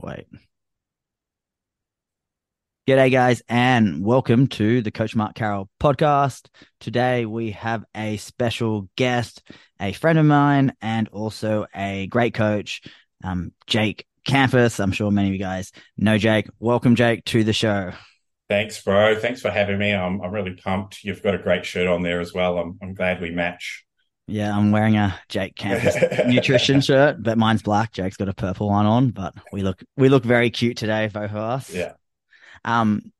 Wait. G'day, guys, and welcome to the Coach Mark Carroll podcast. Today we have a special guest, a friend of mine, and also a great coach, um, Jake Campus. I'm sure many of you guys know Jake. Welcome, Jake, to the show. Thanks, bro. Thanks for having me. I'm I'm really pumped. You've got a great shirt on there as well. I'm I'm glad we match. Yeah, I'm wearing a Jake Campus nutrition shirt, but mine's black. Jake's got a purple one on, but we look we look very cute today, both of us. Yeah. Um,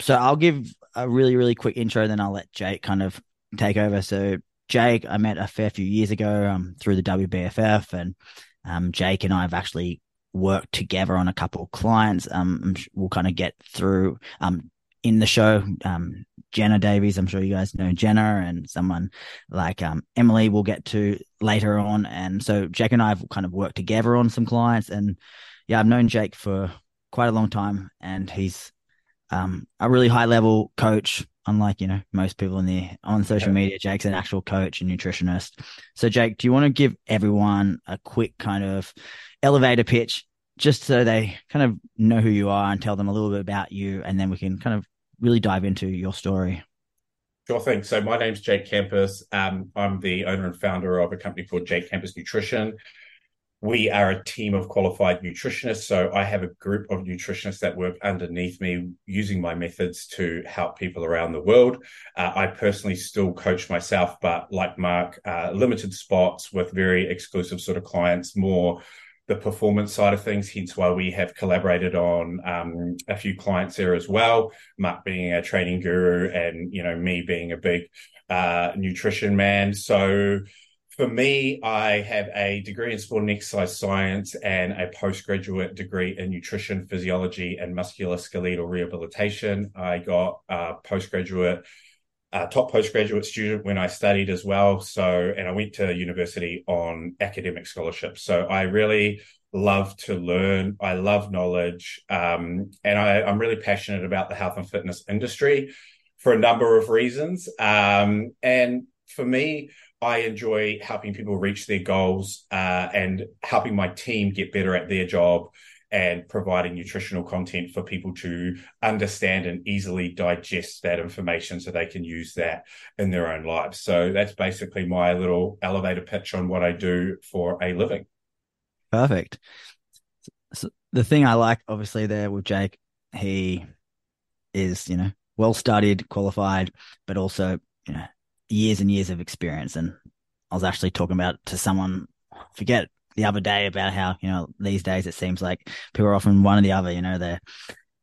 so I'll give a really, really quick intro, then I'll let Jake kind of take over. So Jake, I met a fair few years ago um, through the WBFF, and um, Jake and I have actually worked together on a couple of clients. Um, we'll kind of get through um in the show. Um, Jenna Davies, I'm sure you guys know Jenna, and someone like um Emily we'll get to later on. And so Jake and I have kind of worked together on some clients, and yeah, I've known Jake for quite a long time, and he's um, a really high level coach. Unlike you know most people in the on social media, Jake's an actual coach and nutritionist. So, Jake, do you want to give everyone a quick kind of elevator pitch, just so they kind of know who you are and tell them a little bit about you, and then we can kind of really dive into your story. Sure thing. So my name's Jake Campus. Um, I'm the owner and founder of a company called Jake Campus Nutrition we are a team of qualified nutritionists. So I have a group of nutritionists that work underneath me using my methods to help people around the world. Uh, I personally still coach myself, but like Mark, uh, limited spots with very exclusive sort of clients, more the performance side of things, hence why we have collaborated on um, a few clients there as well. Mark being a training guru and, you know, me being a big uh, nutrition man. So for me, I have a degree in sport and exercise science and a postgraduate degree in nutrition, physiology, and musculoskeletal rehabilitation. I got a postgraduate, uh, top postgraduate student when I studied as well. So, and I went to university on academic scholarships. So I really love to learn. I love knowledge. Um, and I, I'm really passionate about the health and fitness industry for a number of reasons. Um, and for me, I enjoy helping people reach their goals uh, and helping my team get better at their job and providing nutritional content for people to understand and easily digest that information so they can use that in their own lives. So that's basically my little elevator pitch on what I do for a living. Perfect. So the thing I like, obviously, there with Jake, he is, you know, well studied, qualified, but also, you know, years and years of experience. And I was actually talking about to someone, forget the other day about how, you know, these days it seems like people are often one or the other, you know, they're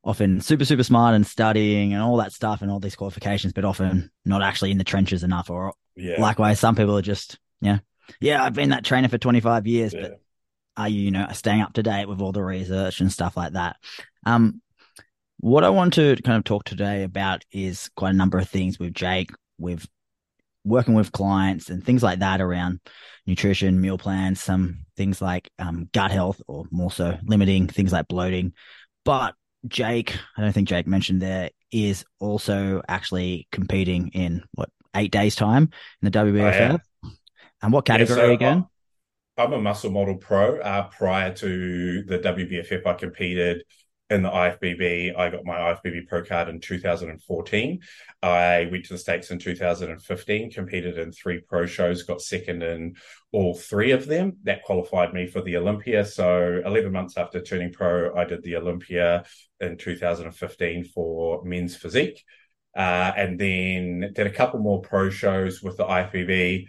often super, super smart and studying and all that stuff and all these qualifications, but often not actually in the trenches enough. Or yeah. likewise, some people are just, yeah, yeah, I've been that trainer for 25 years, yeah. but are you, you know, staying up to date with all the research and stuff like that? Um, what I want to kind of talk today about is quite a number of things with Jake. We've working with clients and things like that around nutrition, meal plans, some things like um, gut health, or more so limiting things like bloating. But Jake, I don't think Jake mentioned there, is also actually competing in what eight days' time in the WBFF. Oh, and what category yeah, so again? I'm a muscle model pro. Uh, prior to the WBFF, I competed in the IFBB. I got my IFBB pro card in 2014. I went to the States in 2015, competed in three pro shows, got second in all three of them. That qualified me for the Olympia. So 11 months after turning pro, I did the Olympia in 2015 for men's physique. Uh, and then did a couple more pro shows with the IFBB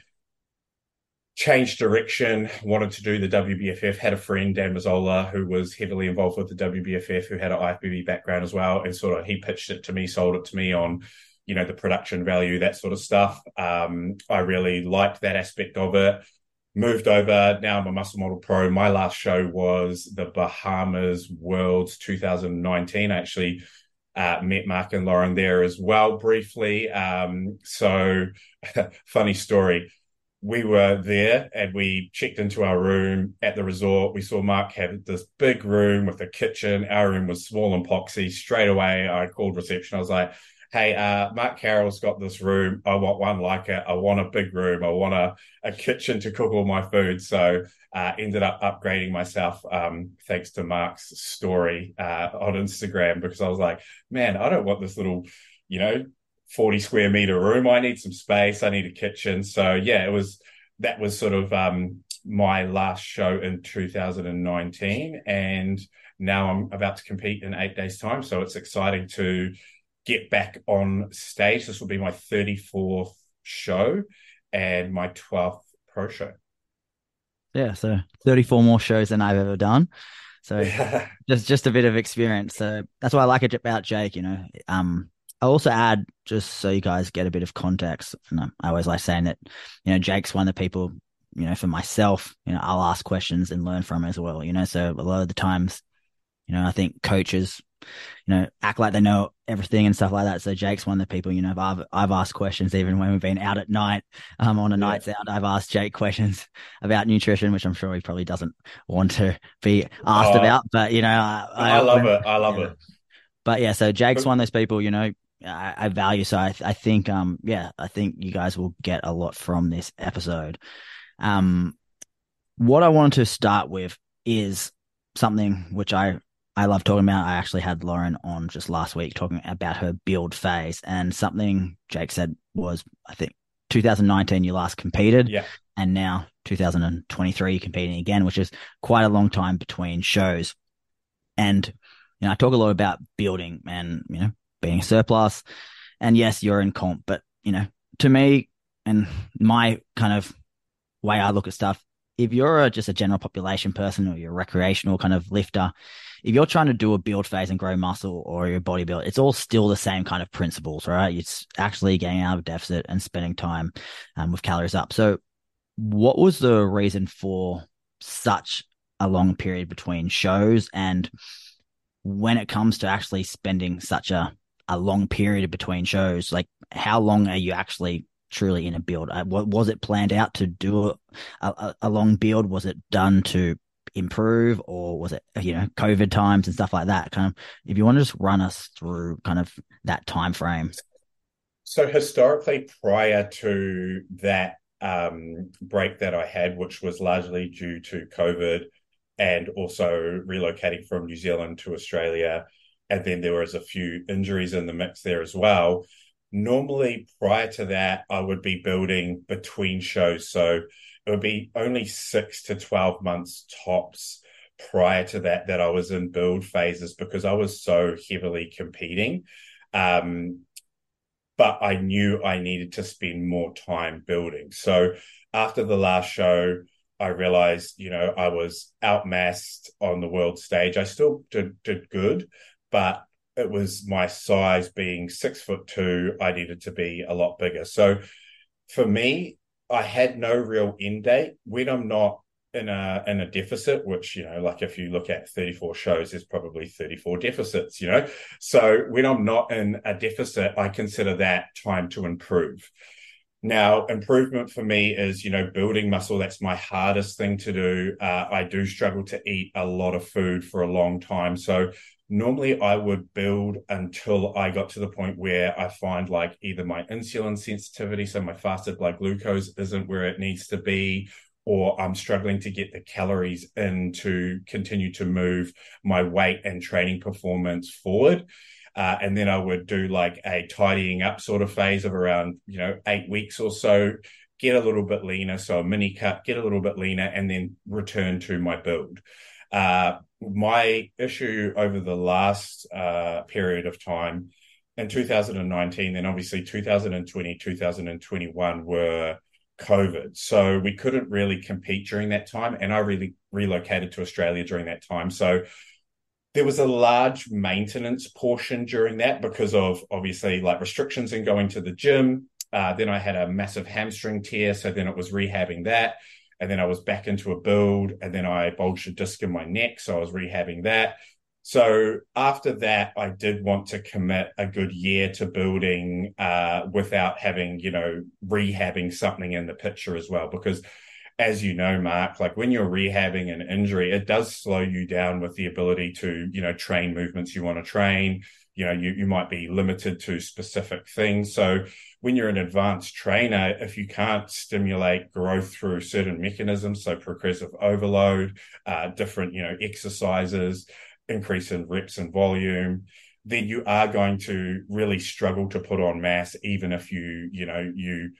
changed direction, wanted to do the WBFF, had a friend, Dan Mazzola, who was heavily involved with the WBFF, who had an IFBB background as well. And sort of he pitched it to me, sold it to me on, you know, the production value, that sort of stuff. Um, I really liked that aspect of it. Moved over. Now I'm a muscle model pro. My last show was the Bahamas Worlds 2019. I actually uh, met Mark and Lauren there as well briefly. Um, so funny story we were there and we checked into our room at the resort. We saw Mark have this big room with a kitchen. Our room was small and poxy. Straight away, I called reception. I was like, hey, uh, Mark Carroll's got this room. I want one like it. I want a big room. I want a, a kitchen to cook all my food. So uh, ended up upgrading myself um, thanks to Mark's story uh, on Instagram because I was like, man, I don't want this little, you know, 40 square meter room. I need some space. I need a kitchen. So yeah, it was that was sort of um, my last show in 2019 and now I'm about to compete in eight days time. So it's exciting to get back on stage. This will be my 34th show and my 12th pro show. Yeah, so 34 more shows than I've ever done. So yeah. just just a bit of experience. So that's why I like it about Jake, you know. Um I'll also add just so you guys get a bit of context. And I always like saying that, you know, Jake's one of the people, you know, for myself, you know, I'll ask questions and learn from as well, you know. So a lot of the times, you know, I think coaches you know, act like they know everything and stuff like that. So Jake's one of the people, you know, I've I've asked questions even when we've been out at night, um, on a yeah. nights out. I've asked Jake questions about nutrition, which I'm sure he probably doesn't want to be asked oh, about. But you know, I, I, I love it. I love it. But yeah, so Jake's one of those people, you know, I, I value. So I, I think, um, yeah, I think you guys will get a lot from this episode. Um, what I wanted to start with is something which I I love talking about. I actually had Lauren on just last week talking about her build phase, and something Jake said was, I think, 2019 you last competed, yeah, and now 2023 you're competing again, which is quite a long time between shows. And you know, I talk a lot about building and you know being surplus, and yes, you're in comp, but you know, to me and my kind of way I look at stuff, if you're a, just a general population person or you're a recreational kind of lifter, if you're trying to do a build phase and grow muscle or your body build, it's all still the same kind of principles, right? It's actually getting out of deficit and spending time um, with calories up. So, what was the reason for such a long period between shows? And when it comes to actually spending such a, a long period between shows, like how long are you actually truly in a build? Uh, was it planned out to do a, a, a, long build? Was it done to improve, or was it you know COVID times and stuff like that? Kind of, if you want to just run us through kind of that time frame. So historically, prior to that um, break that I had, which was largely due to COVID and also relocating from New Zealand to Australia, and then there was a few injuries in the mix there as well normally prior to that, I would be building between shows. So it would be only six to 12 months tops prior to that that I was in build phases because I was so heavily competing. Um, but I knew I needed to spend more time building. So after the last show, I realized, you know, I was outmassed on the world stage. I still did, did good, but it was my size being six foot two, I needed to be a lot bigger. So for me, I had no real end date when I'm not in a in a deficit, which you know, like if you look at 34 shows, there's probably 34 deficits, you know. So when I'm not in a deficit, I consider that time to improve. Now, improvement for me is, you know, building muscle. That's my hardest thing to do. Uh, I do struggle to eat a lot of food for a long time. So normally I would build until I got to the point where I find like either my insulin sensitivity, so my fasted blood glucose isn't where it needs to be, or I'm struggling to get the calories in to continue to move my weight and training performance forward. Uh, and then I would do like a tidying up sort of phase of around, you know, eight weeks or so, get a little bit leaner. So a mini cut, get a little bit leaner, and then return to my build. Uh, my issue over the last uh, period of time in 2019, then obviously 2020, 2021 were COVID. So we couldn't really compete during that time. And I really relocated to Australia during that time. So there was a large maintenance portion during that because of obviously like restrictions in going to the gym. Uh, then I had a massive hamstring tear. So then it was rehabbing that and then I was back into a build, and then I bulged a disc in my neck, so I was rehabbing that. So after that, I did want to commit a good year to building uh, without having, you know, rehabbing something in the picture as well, because as you know, Mark, like when you're rehabbing an injury, it does slow you down with the ability to, you know, train movements you want to train. You know, you, you might be limited to specific things. So when you're an advanced trainer, if you can't stimulate growth through certain mechanisms, so progressive overload, uh, different, you know, exercises, increase in reps and volume, then you are going to really struggle to put on mass, even if you, you know, you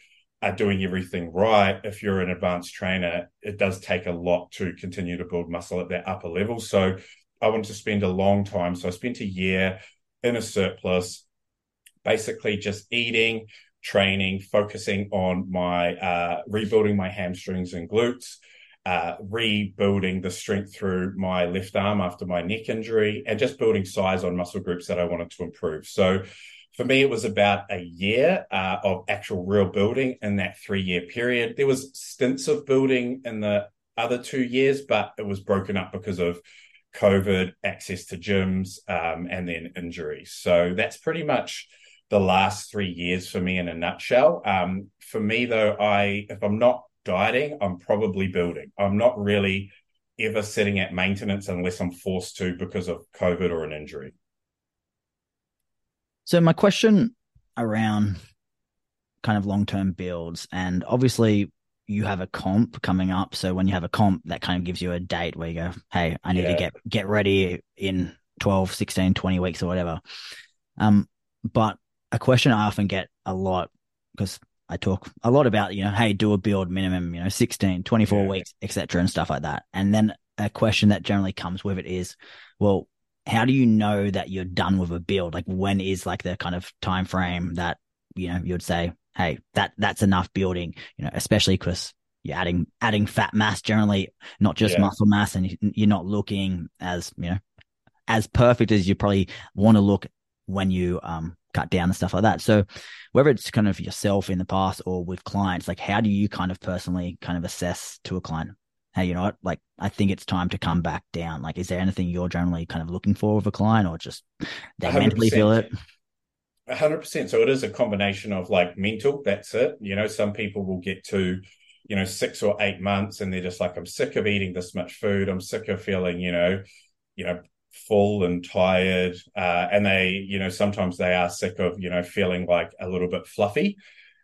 are doing everything right. If you're an advanced trainer, it does take a lot to continue to build muscle at that upper level. So I wanted to spend a long time. So I spent a year in a surplus, basically just eating, training, focusing on my uh, rebuilding my hamstrings and glutes, uh, rebuilding the strength through my left arm after my neck injury, and just building size on muscle groups that I wanted to improve. So for me, it was about a year uh, of actual real building in that three year period. There was stints of building in the other two years, but it was broken up because of COVID, access to gyms, um, and then injuries. So that's pretty much the last three years for me in a nutshell. Um, for me, though, I if I'm not dieting, I'm probably building. I'm not really ever sitting at maintenance unless I'm forced to because of COVID or an injury. So my question around kind of long term builds, and obviously you have a comp coming up. So when you have a comp, that kind of gives you a date where you go, hey, I need yeah. to get get ready in 12, 16, 20 weeks or whatever. Um, but a question I often get a lot because I talk a lot about, you know, hey, do a build minimum, you know, 16, 24 yeah. weeks, etc. and stuff like that. And then a question that generally comes with it is, well, how do you know that you're done with a build? Like when is like the kind of time frame that, you know, you'd say, hey, that that's enough building, you know, especially because you're adding adding fat mass generally, not just yeah. muscle mass, and you're not looking as, you know, as perfect as you probably want to look when you um cut down and stuff like that. So whether it's kind of yourself in the past or with clients, like how do you kind of personally kind of assess to a client? Hey, you know what? Like I think it's time to come back down. Like, is there anything you're generally kind of looking for with a client or just they 100%. mentally feel it? hundred percent. So it is a combination of like mental, that's it. You know, some people will get to, you know, six or eight months and they're just like, I'm sick of eating this much food. I'm sick of feeling, you know, you know, full and tired uh, and they you know sometimes they are sick of you know feeling like a little bit fluffy.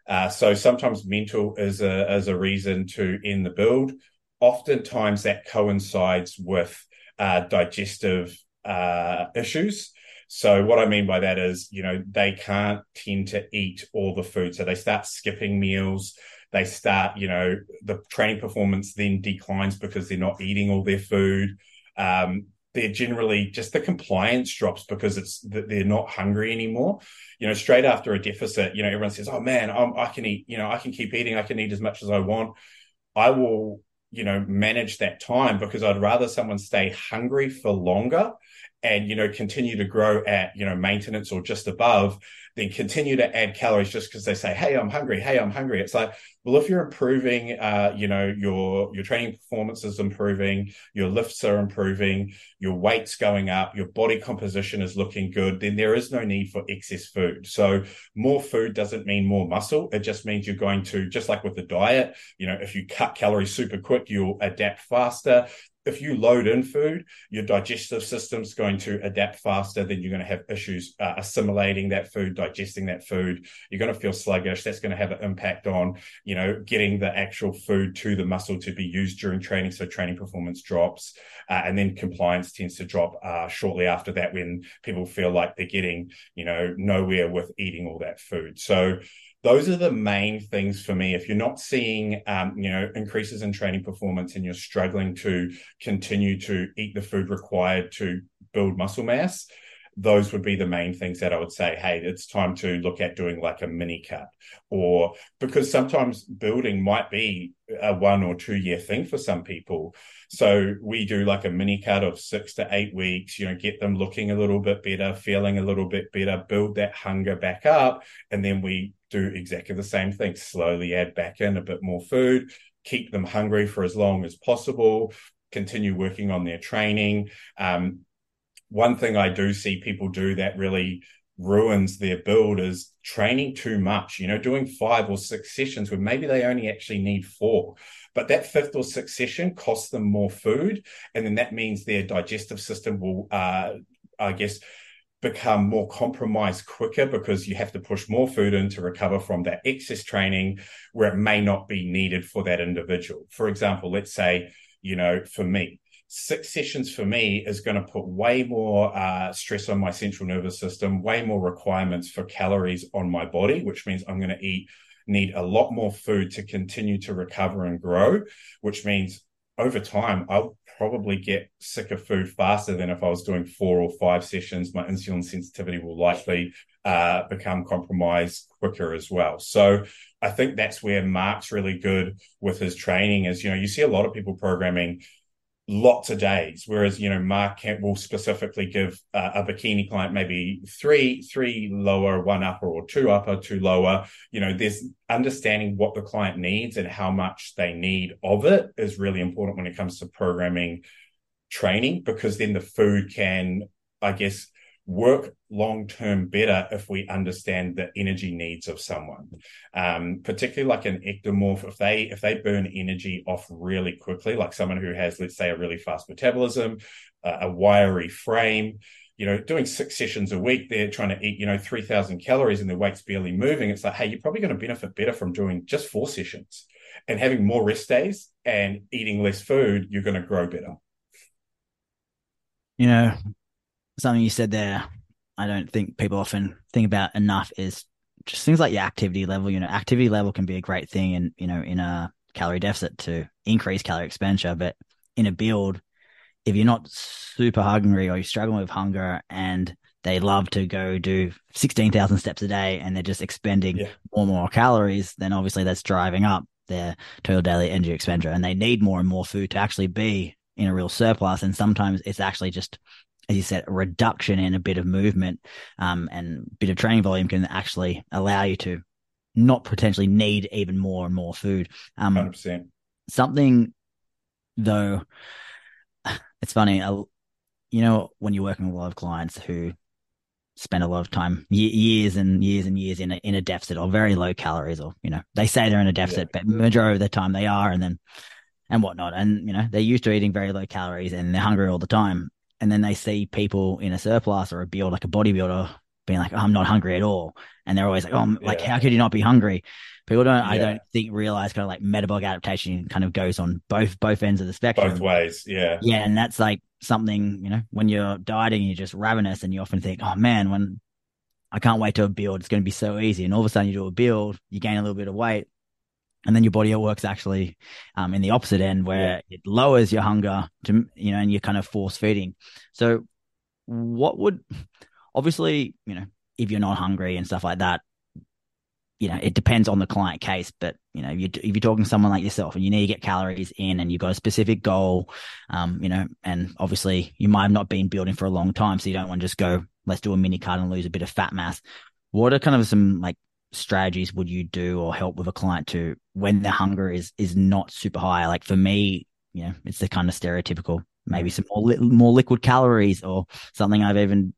Uh, so sometimes mental is a is a reason to end the build. Oftentimes that coincides with uh, digestive uh, issues. So what i mean by that is you know they can't tend to eat all the food. So they start skipping meals. They start you know the training performance then declines because they're not eating all their food. Um, they're generally just the compliance drops because it's they're not hungry anymore. You know, straight after a deficit, you know, everyone says, "Oh man, I'm, I can eat. You know, I can keep eating. I can eat as much as I want. I will, you know, manage that time because I'd rather someone stay hungry for longer and you know continue to grow at you know maintenance or just above then continue to add calories just because they say hey i'm hungry. Hey i'm hungry. It's like well if you're improving uh, you know your your training performance is improving your lifts are improving your weight's going up your body composition is looking good then there is no need for excess food. So more food doesn't mean more muscle. It just means you're going to just like with the diet you know if you cut calories super quick you'll adapt faster if you load in food, your digestive system's going to adapt faster. Then you're going to have issues uh, assimilating that food, digesting that food. You're going to feel sluggish. That's going to have an impact on, you know, getting the actual food to the muscle to be used during training. So training performance drops, uh, and then compliance tends to drop uh, shortly after that when people feel like they're getting, you know, nowhere with eating all that food. So those are the main things for me. If you're not seeing, um, you know, increases in training performance and you're struggling to continue to eat the food required to build muscle mass, those would be the main things that I would say, hey, it's time to look at doing like a mini cut. Or because sometimes building might be a one or two year thing for some people. So we do like a mini cut of six to eight weeks, you know, get them looking a little bit better, feeling a little bit better, build that hunger back up. And then we do exactly the same thing, slowly add back in a bit more food, keep them hungry for as long as possible, continue working on their training. Um, one thing I do see people do that really ruins their build is training too much, you know, doing five or six sessions where maybe they only actually need four. But that fifth or sixth session costs them more food. And then that means their digestive system will, uh, I guess, become more compromised quicker because you have to push more food in to recover from that excess training where it may not be needed for that individual. For example, let's say, you know, for me, six sessions for me is going to put way more uh, stress on my central nervous system, way more requirements for calories on my body, which means I'm going to eat need a lot more food to continue to recover and grow, which means over time I'll probably get sick of food faster than if I was doing four or five sessions. My insulin sensitivity will likely uh, become compromised quicker as well. So I think that's where Mark's really good with his training is, you know, you see a lot of people programming lots of days. Whereas, you know, Mark Kemp will specifically give uh, a bikini client maybe three, three lower, one upper, or two upper, two lower. You know, there's understanding what the client needs and how much they need of it is really important when it comes to programming training because then the food can, I guess, work long term better if we understand the energy needs of someone. Um, particularly like an ectomorph, if they if they burn energy off really quickly, like someone who has, let's say, a really fast metabolism, uh, a wiry frame. You know, doing six sessions a week, they're trying to eat, you know, 3,000 calories and their weight's barely moving. It's like, hey, you're probably going to benefit better from doing just four sessions and having more rest days and eating less food. You're going to grow better. You know, something you said there, I don't think people often think about enough is just things like your activity level. You know, activity level can be a great thing in, you know, in a calorie deficit to increase calorie expenditure. But in a build, if you're not super hungry or you're struggling with hunger and they love to go do 16,000 steps a day and they're just expending yeah. more and more calories, then obviously that's driving up their total daily energy expenditure and they need more and more food to actually be in a real surplus. And sometimes it's actually just as you said, a reduction in a bit of movement um, and a bit of training volume can actually allow you to not potentially need even more and more food. Um, 100%. Something, though, it's funny, uh, you know, when you're working with a lot of clients who spend a lot of time, years and years and years in a, in a deficit or very low calories, or, you know, they say they're in a deficit, yeah. but majority of the time they are, and then, and whatnot. And, you know, they're used to eating very low calories and they're hungry all the time and then they see people in a surplus or a build like a bodybuilder being like, oh, I'm not hungry at all. And they're always like, oh, yeah. like, how could you not be hungry? People don't, yeah. I don't think realize kind of like metabolic adaptation kind of goes on both, both ends of the spectrum. Both ways. Yeah. Yeah. And that's like something, you know, when you're dieting, you're just ravenous and you often think, oh man, when I can't wait to a build, it's going to be so easy. And all of a sudden you do a build, you gain a little bit of weight and then your body works actually um, in the opposite end where yeah. it lowers your hunger to you know and you're kind of force feeding so what would obviously you know if you're not hungry and stuff like that you know it depends on the client case but you know if you're, if you're talking to someone like yourself and you need to get calories in and you've got a specific goal um you know and obviously you might have not been building for a long time so you don't want to just go let's do a mini cut and lose a bit of fat mass what are kind of some like strategies would you do or help with a client to when the hunger is is not super high? Like for me, you know, it's the kind of stereotypical maybe some more li- more liquid calories or something I've even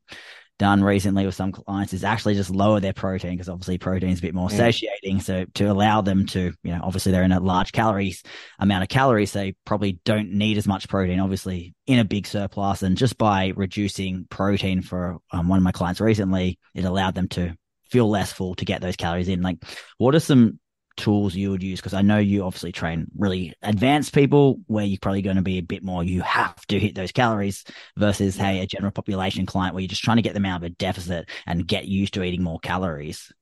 done recently with some clients is actually just lower their protein because obviously protein is a bit more satiating. So to allow them to, you know, obviously they're in a large calories amount of calories, they probably don't need as much protein, obviously in a big surplus. And just by reducing protein for um, one of my clients recently, it allowed them to feel less full to get those calories in. Like, what are some tools you would use? Because I know you obviously train really advanced people where you're probably going to be a bit more, you have to hit those calories versus, hey, a general population client where you're just trying to get them out of a deficit and get used to eating more calories.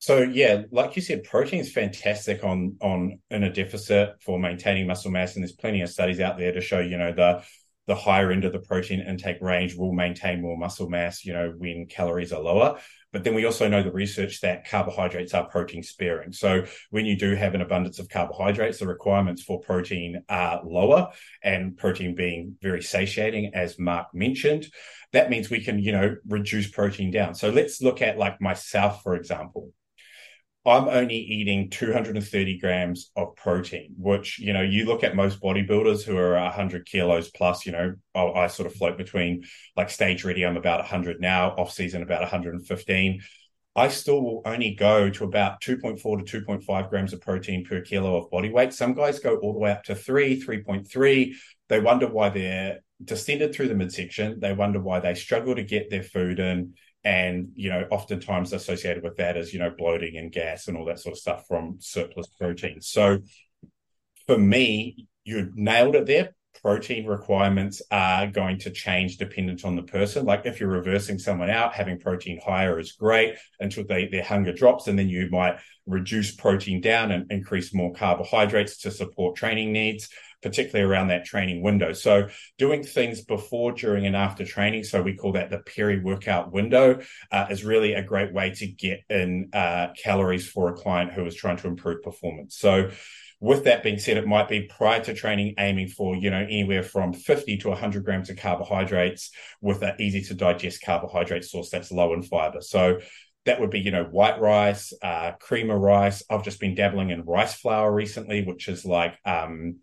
So yeah, like you said, protein is fantastic on on in a deficit for maintaining muscle mass, and there's plenty of studies out there to show you know the the higher end of the protein intake range will maintain more muscle mass, you know, when calories are lower. But then we also know the research that carbohydrates are protein sparing. So when you do have an abundance of carbohydrates, the requirements for protein are lower and protein being very satiating, as Mark mentioned. That means we can, you know, reduce protein down. So let's look at like myself, for example. I'm only eating 230 grams of protein, which, you know, you look at most bodybuilders who are 100 kilos plus, you know, I, I sort of float between like stage ready, I'm about 100 now, off season about 115. I still will only go to about 2.4 to 2.5 grams of protein per kilo of body weight. Some guys go all the way up to 3, 3.3. They wonder why they're descended through the midsection. They wonder why they struggle to get their food in and you know oftentimes associated with that is you know bloating and gas and all that sort of stuff from surplus protein. So for me you nailed it there. Protein requirements are going to change dependent on the person. Like if you're reversing someone out having protein higher is great until they, their hunger drops and then you might reduce protein down and increase more carbohydrates to support training needs particularly around that training window. So doing things before, during, and after training, so we call that the peri-workout window, uh, is really a great way to get in uh, calories for a client who is trying to improve performance. So with that being said, it might be prior to training aiming for, you know, anywhere from 50 to 100 grams of carbohydrates with an easy to digest carbohydrate source that's low in fiber. So that would be, you know, white rice, uh, cream of rice. I've just been dabbling in rice flour recently, which is like, um,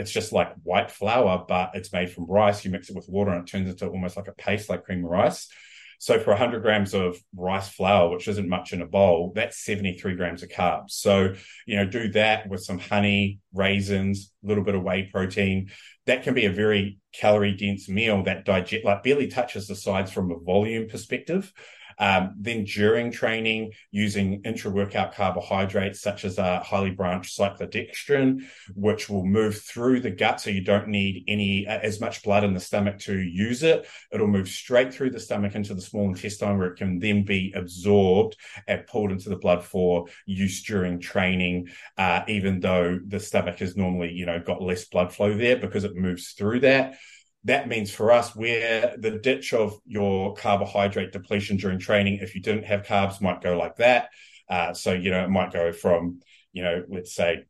it's just like white flour, but it's made from rice. You mix it with water and it turns into almost like a paste, like cream rice. So for 100 grams of rice flour, which isn't much in a bowl, that's 73 grams of carbs. So, you know, do that with some honey, raisins, a little bit of whey protein. That can be a very calorie dense meal that digest, like barely touches the sides from a volume perspective. Um, then during training, using intra-workout carbohydrates such as a highly branched cyclodextrin, which will move through the gut, so you don't need any uh, as much blood in the stomach to use it. It'll move straight through the stomach into the small intestine, where it can then be absorbed and pulled into the blood for use during training. Uh, even though the stomach is normally, you know, got less blood flow there because it moves through that that means for us where the ditch of your carbohydrate depletion during training, if you didn't have carbs, might go like that. Uh, so, you know, it might go from, you know, let's say,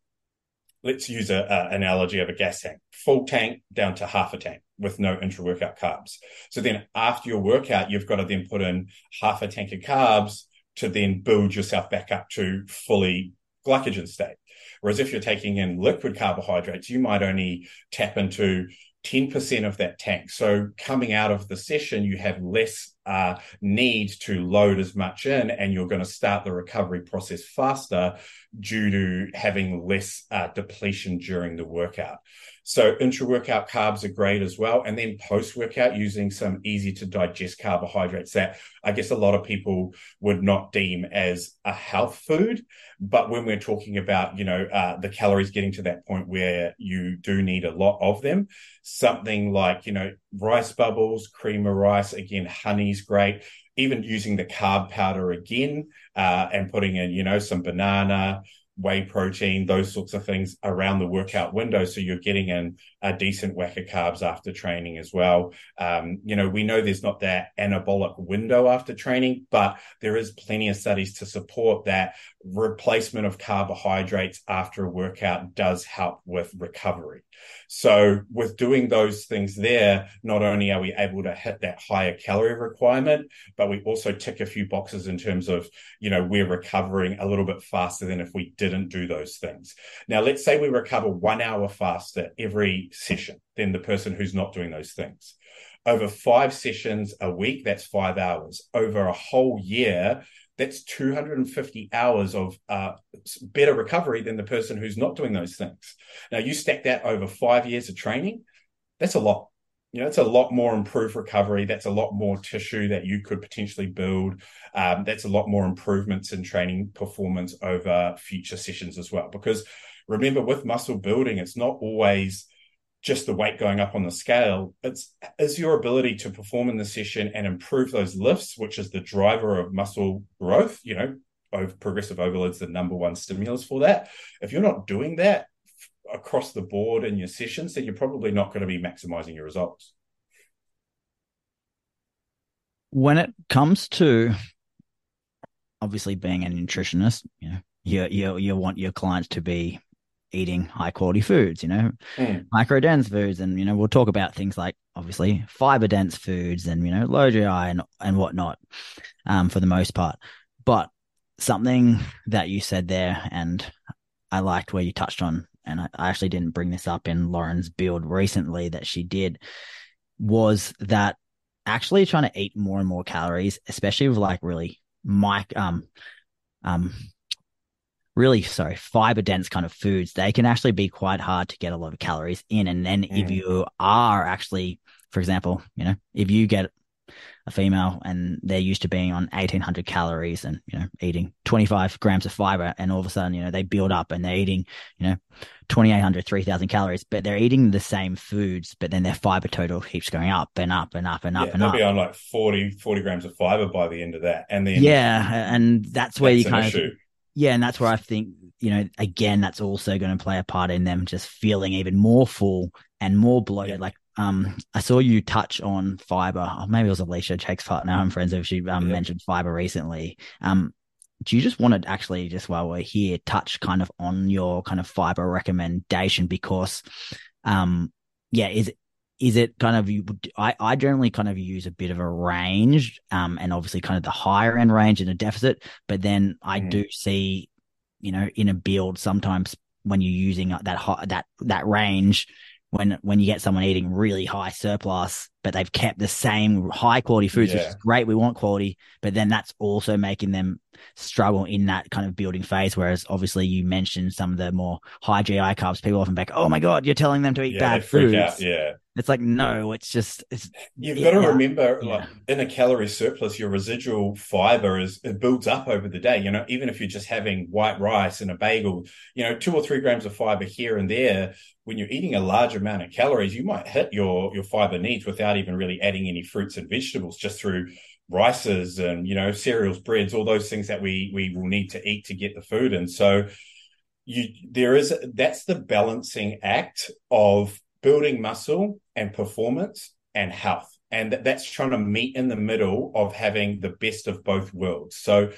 let's use a, a, analogy of a gas tank, full tank down to half a tank with no intra workout carbs. So then after your workout, you've got to then put in half a tank of carbs to then build yourself back up to fully glycogen state. Whereas if you're taking in liquid carbohydrates, you might only tap into 10% of that tank. So coming out of the session, you have less uh, need to load as much in, and you're going to start the recovery process faster due to having less uh, depletion during the workout. So intra workout carbs are great as well. And then post workout, using some easy to digest carbohydrates that I guess a lot of people would not deem as a health food. But when we're talking about, you know, uh, the calories getting to that point where you do need a lot of them, something like, you know, rice bubbles, cream of rice, again, honey's great even using the carb powder again uh, and putting in, you know, some banana, whey protein, those sorts of things around the workout window. So you're getting in a decent whack of carbs after training as well. Um, you know, we know there's not that anabolic window after training, but there is plenty of studies to support that replacement of carbohydrates after a workout does help with recovery. So with doing those things there, not only are we able to hit that higher calorie requirement, but we also tick a few boxes in terms of, you know, we're recovering a little bit faster than if we didn't do those things. Now, let's say we recover one hour faster every session than the person who's not doing those things. Over five sessions a week, that's five hours. Over a whole year, that's 250 hours of uh, better recovery than the person who's not doing those things. Now, you stack that over five years of training, that's a lot. You know, it's a lot more improved recovery. That's a lot more tissue that you could potentially build. Um, that's a lot more improvements in training performance over future sessions as well. Because remember, with muscle building, it's not always just the weight going up on the scale. It's is your ability to perform in the session and improve those lifts, which is the driver of muscle growth. You know, over, progressive overload's the number one stimulus for that. If you're not doing that across the board in your sessions, then you're probably not going to be maximizing your results. When it comes to obviously being a nutritionist, you know, you you you want your clients to be eating high quality foods, you know, mm. micro dense foods. And, you know, we'll talk about things like obviously fiber dense foods and, you know, low GI and, and whatnot um, for the most part. But something that you said there, and I liked where you touched on, and I, I actually didn't bring this up in Lauren's build recently that she did, was that actually trying to eat more and more calories, especially with like really mic um um really sorry fiber dense kind of foods they can actually be quite hard to get a lot of calories in and then mm. if you are actually for example you know if you get a female and they're used to being on 1800 calories and you know eating 25 grams of fiber and all of a sudden you know they build up and they're eating you know 2800 3000 calories but they're eating the same foods but then their fiber total keeps going up and up and up and up yeah, and they'll up be on like 40 40 grams of fiber by the end of that and then yeah and that's where that's you kind issue. Yeah and that's where i think you know again that's also going to play a part in them just feeling even more full and more bloated like um, I saw you touch on fiber. Oh, maybe it was Alicia Jake's partner. I'm friends with. She um, Yeah. mentioned fiber recently. Um, do you just want to actually just while we're here touch kind of on your kind of fiber recommendation because, um, yeah, is it is it kind of you? I I generally kind of use a bit of a range, um, and obviously kind of the higher end range in a deficit, but then I Mhm. do see, you know, in a build sometimes when you're using that high, that that range when when you get someone eating really high surplus, but they've kept the same high quality foods, which is great. We want quality, but then that's also making them struggle in that kind of building phase. Whereas obviously you mentioned some of the more high GI carbs, people often back, oh my god, you're telling them to eat yeah, bad foods. out. Yeah. It's like no, it's just it's You've got to remember, Yeah. like in a calorie surplus, your residual fiber is it builds up over the day. You know, even if you're just having white rice and a bagel, you know, two or three grams of fiber here and there. When you're eating a large amount of calories, you might hit your your fiber needs without even really adding any fruits and vegetables, just through rices and you know cereals, breads, all those things that we we will need to eat to get the food. And so you there is that's the balancing act of building muscle and performance and health. And that, that's trying to meet in the middle of having the best of both worlds. So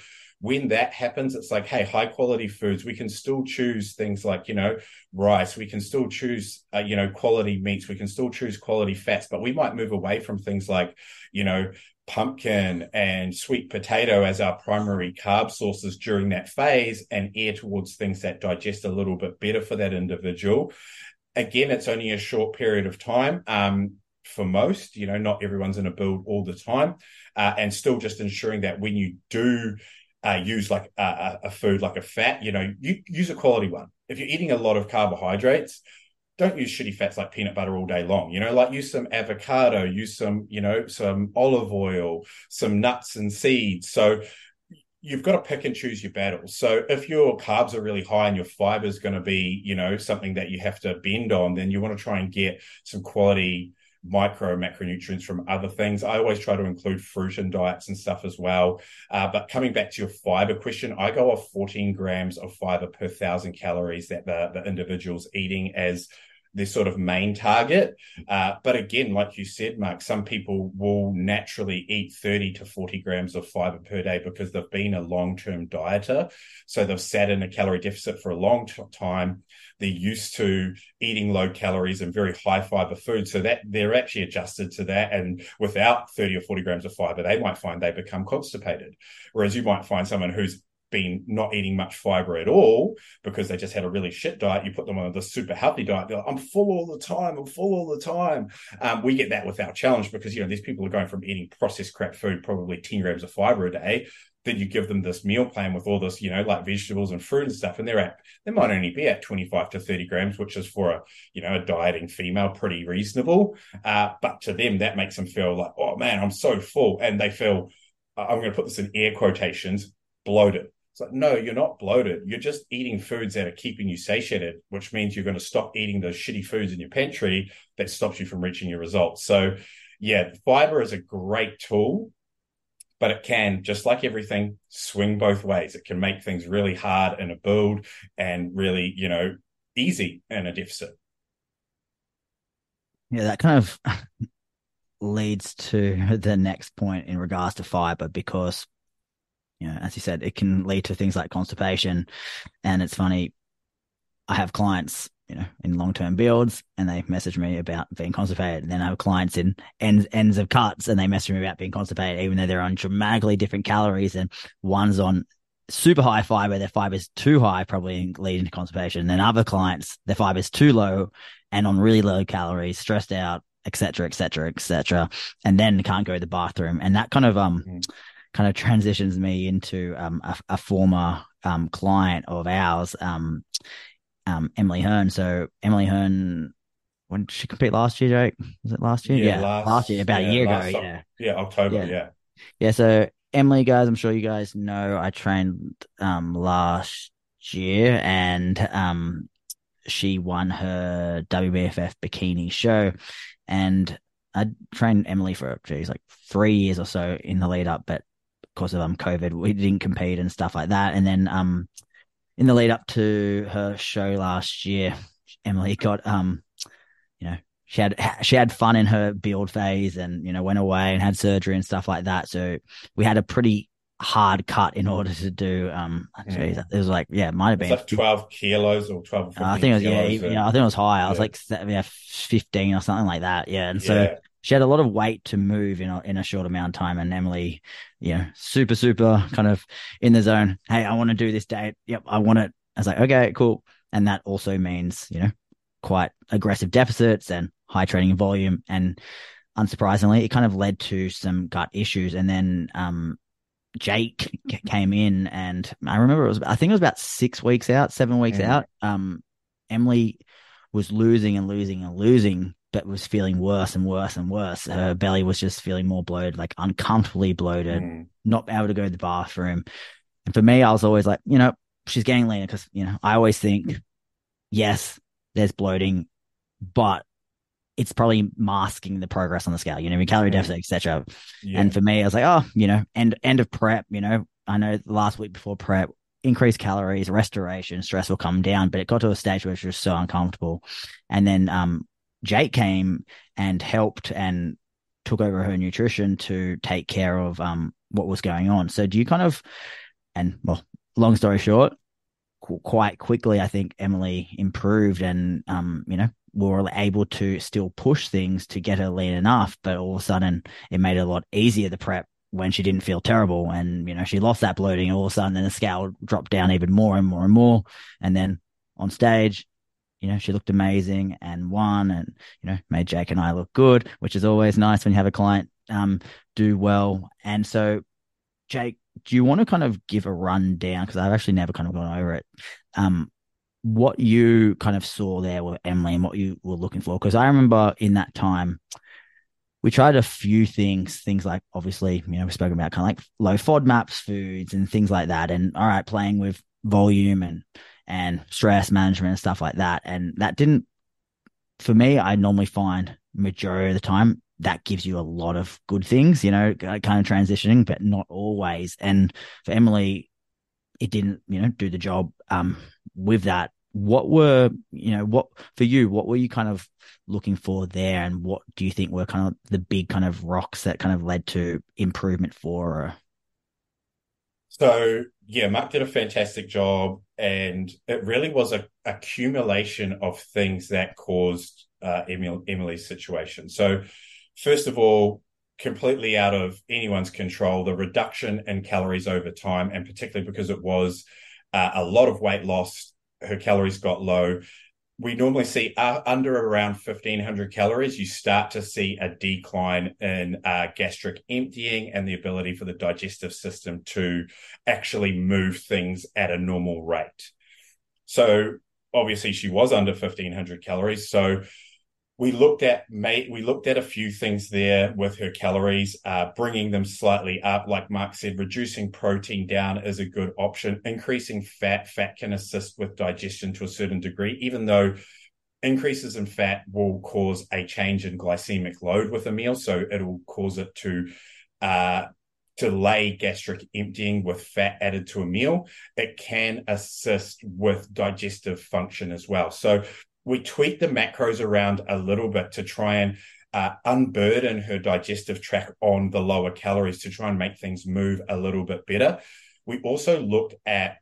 when that happens it's like hey high quality foods we can still choose things like you know rice we can still choose uh, you know quality meats we can still choose quality fats but we might move away from things like you know pumpkin and sweet potato as our primary carb sources during that phase and err towards things that digest a little bit better for that individual again, it's only a short period of time um, for most. You know, not everyone's in a build all the time, uh, and still just ensuring that when you do uh, use like a, a- food like a fat, you know, you use a quality one. If you're eating a lot of carbohydrates, don't use shitty fats like peanut butter all day long. You know, like use some avocado, use some, you know, some olive oil, some nuts and seeds. So you've got to pick and choose your battles. So if your carbs are really high and your fiber is going to be, you know, something that you have to bend on, then you want to try and get some quality micro macronutrients from other things. I always try to include fruit in diets and stuff as well. Uh, but coming back to your fiber question, I go off 14 grams of fiber per thousand calories that the, the individual's eating as their sort of main target. Uh, but again, like you said, Mark, some people will naturally eat 30 to 40 grams of fiber per day because they've been a long term dieter. So they've sat in a calorie deficit for a long t- time. They're used to eating low calories and very high fiber food. So that they're actually adjusted to that. And without 30 or 40 grams of fiber, they might find they become constipated. Whereas you might find someone who's been not eating much fiber at all because they just had a really shit diet. You put them on the super healthy diet, they're like, I'm full all the time, I'm full all the time. Um, we get that with our challenge because, you know, these people are going from eating processed crap food, probably 10 grams of fiber a day. Then you give them this meal plan with all this, you know, like vegetables and fruit and stuff, and they're at, they might only be at 25 to 30 grams, which is for a, you know, a dieting female pretty reasonable. Uh, but to them, that makes them feel like, oh man, I'm so full. And they feel, I'm going to put this in air quotations, bloated. It's like, no, you're not bloated. You're just eating foods that are keeping you satiated, which means you're going to stop eating those shitty foods in your pantry that stops you from reaching your results. So, yeah, fiber is a great tool, but it can, just like everything, swing both ways. It can make things really hard in a build and really, you know, easy in a deficit. Yeah, that kind of leads to the next point in regards to fiber because, you know, as you said, it can lead to things like constipation. And it's funny, I have clients, you know, in long term builds and they message me about being constipated. And then I have clients in ends ends of cuts and they message me about being constipated, even though they're on dramatically different calories and one's on super high fiber, their fiber is too high, probably leading to constipation. And then other clients, their fiber is too low and on really low calories, stressed out, etc., etc., etc., and then can't go to the bathroom. And that kind of um mm. Kind of transitions me into um a, a former um client of ours, um um Emily Hearn. So Emily Hearn when did she compete last year, Jake? Was it last year? Yeah, yeah last, last, year, about yeah, a year ago. Yeah, yeah, October. Yeah. yeah, yeah. So Emily, guys, I'm sure you guys know I trained um last year, and um she won her WBFF bikini show, and I trained Emily for geez like three years or so in the lead up, but because of um COVID, we didn't compete and stuff like that, and then um in the lead up to her show last year, Emily got um you know she had she had fun in her build phase and you know went away and had surgery and stuff like that. So we had a pretty hard cut in order to do um geez, it was like yeah it might have been like 12 kilos or 12 uh, i think it was yeah, yeah i think it was high i was like yeah, 15 or something like that. Yeah and so yeah. She had a lot of weight to move in a, in a short amount of time and emily you know super super kind of in the zone hey i want to do this date yep i want it i was like okay cool and that also means you know quite aggressive deficits and high training volume. And unsurprisingly, it kind of led to some gut issues. And then um, Jake came in, and I remember it was, I think it was about six weeks out, seven weeks yeah. out. Um, Emily was losing and losing and losing, but was feeling worse and worse and worse. Her belly was just feeling more bloated, like uncomfortably bloated, mm. not able to go to the bathroom. And for me, I was always like, you know, she's getting leaner because, you know, I always think, yes, there's bloating, but it's probably masking the progress on the scale, you know, calorie mm. deficit, etc. Yeah. And for me, I was like, oh, you know, end end of prep, you know, I know the last week before prep, increase calories, restoration, stress will come down, but it got to a stage where it was just so uncomfortable. And then um, Jake came and helped and took over her nutrition to take care of um, what was going on. So do you kind of, and well, long story short, qu- quite quickly, I think Emily improved and, um, you know, were able to still push things to get her lean enough, but all of a sudden it made it a lot easier to prep when she didn't feel terrible and you know she lost that bloating all of a sudden then the scale dropped down even more and more and more and then on stage you know she looked amazing and won and you know made Jake and I look good which is always nice when you have a client um do well and so Jake do you want to kind of give a rundown because I've actually never kind of gone over it um what you kind of saw there with Emily and what you were looking for. Because I remember in that time, we tried a few things, things like obviously, you know, we spoke about kind of like low FODMAPs foods and things like that. And all right, playing with volume and and stress management and stuff like that. And that didn't for me, I normally find majority of the time that gives you a lot of good things, you know, kind of transitioning, but not always. And for Emily, it didn't, you know, do the job um, with that. What were, you know, what for you, what were you kind of looking for there? And what do you think were kind of the big kind of rocks that kind of led to improvement for her? So, yeah, Mark did a fantastic job. And it really was a accumulation of things that caused uh, Emily, Emily's situation. So, first of all, completely out of anyone's control. The reduction in calories over time, and particularly because it was uh, a lot of weight loss, her calories got low. We normally see uh, under around 1500 calories, you start to see a decline in uh, gastric emptying and the ability for the digestive system to actually move things at a normal rate. So, obviously, she was under 1500 calories. So, we looked at we looked at a few things there with her calories, uh, bringing them slightly up. Like Mark said, reducing protein down is a good option. Increasing fat, fat can assist with digestion to a certain degree, even though increases in fat will cause a change in glycemic load with a meal, so it'll cause it to uh, delay gastric emptying with fat added to a meal. It can assist with digestive function as well. So we tweak the macros around a little bit to try and uh, unburden her digestive tract on the lower calories to try and make things move a little bit better. We also looked at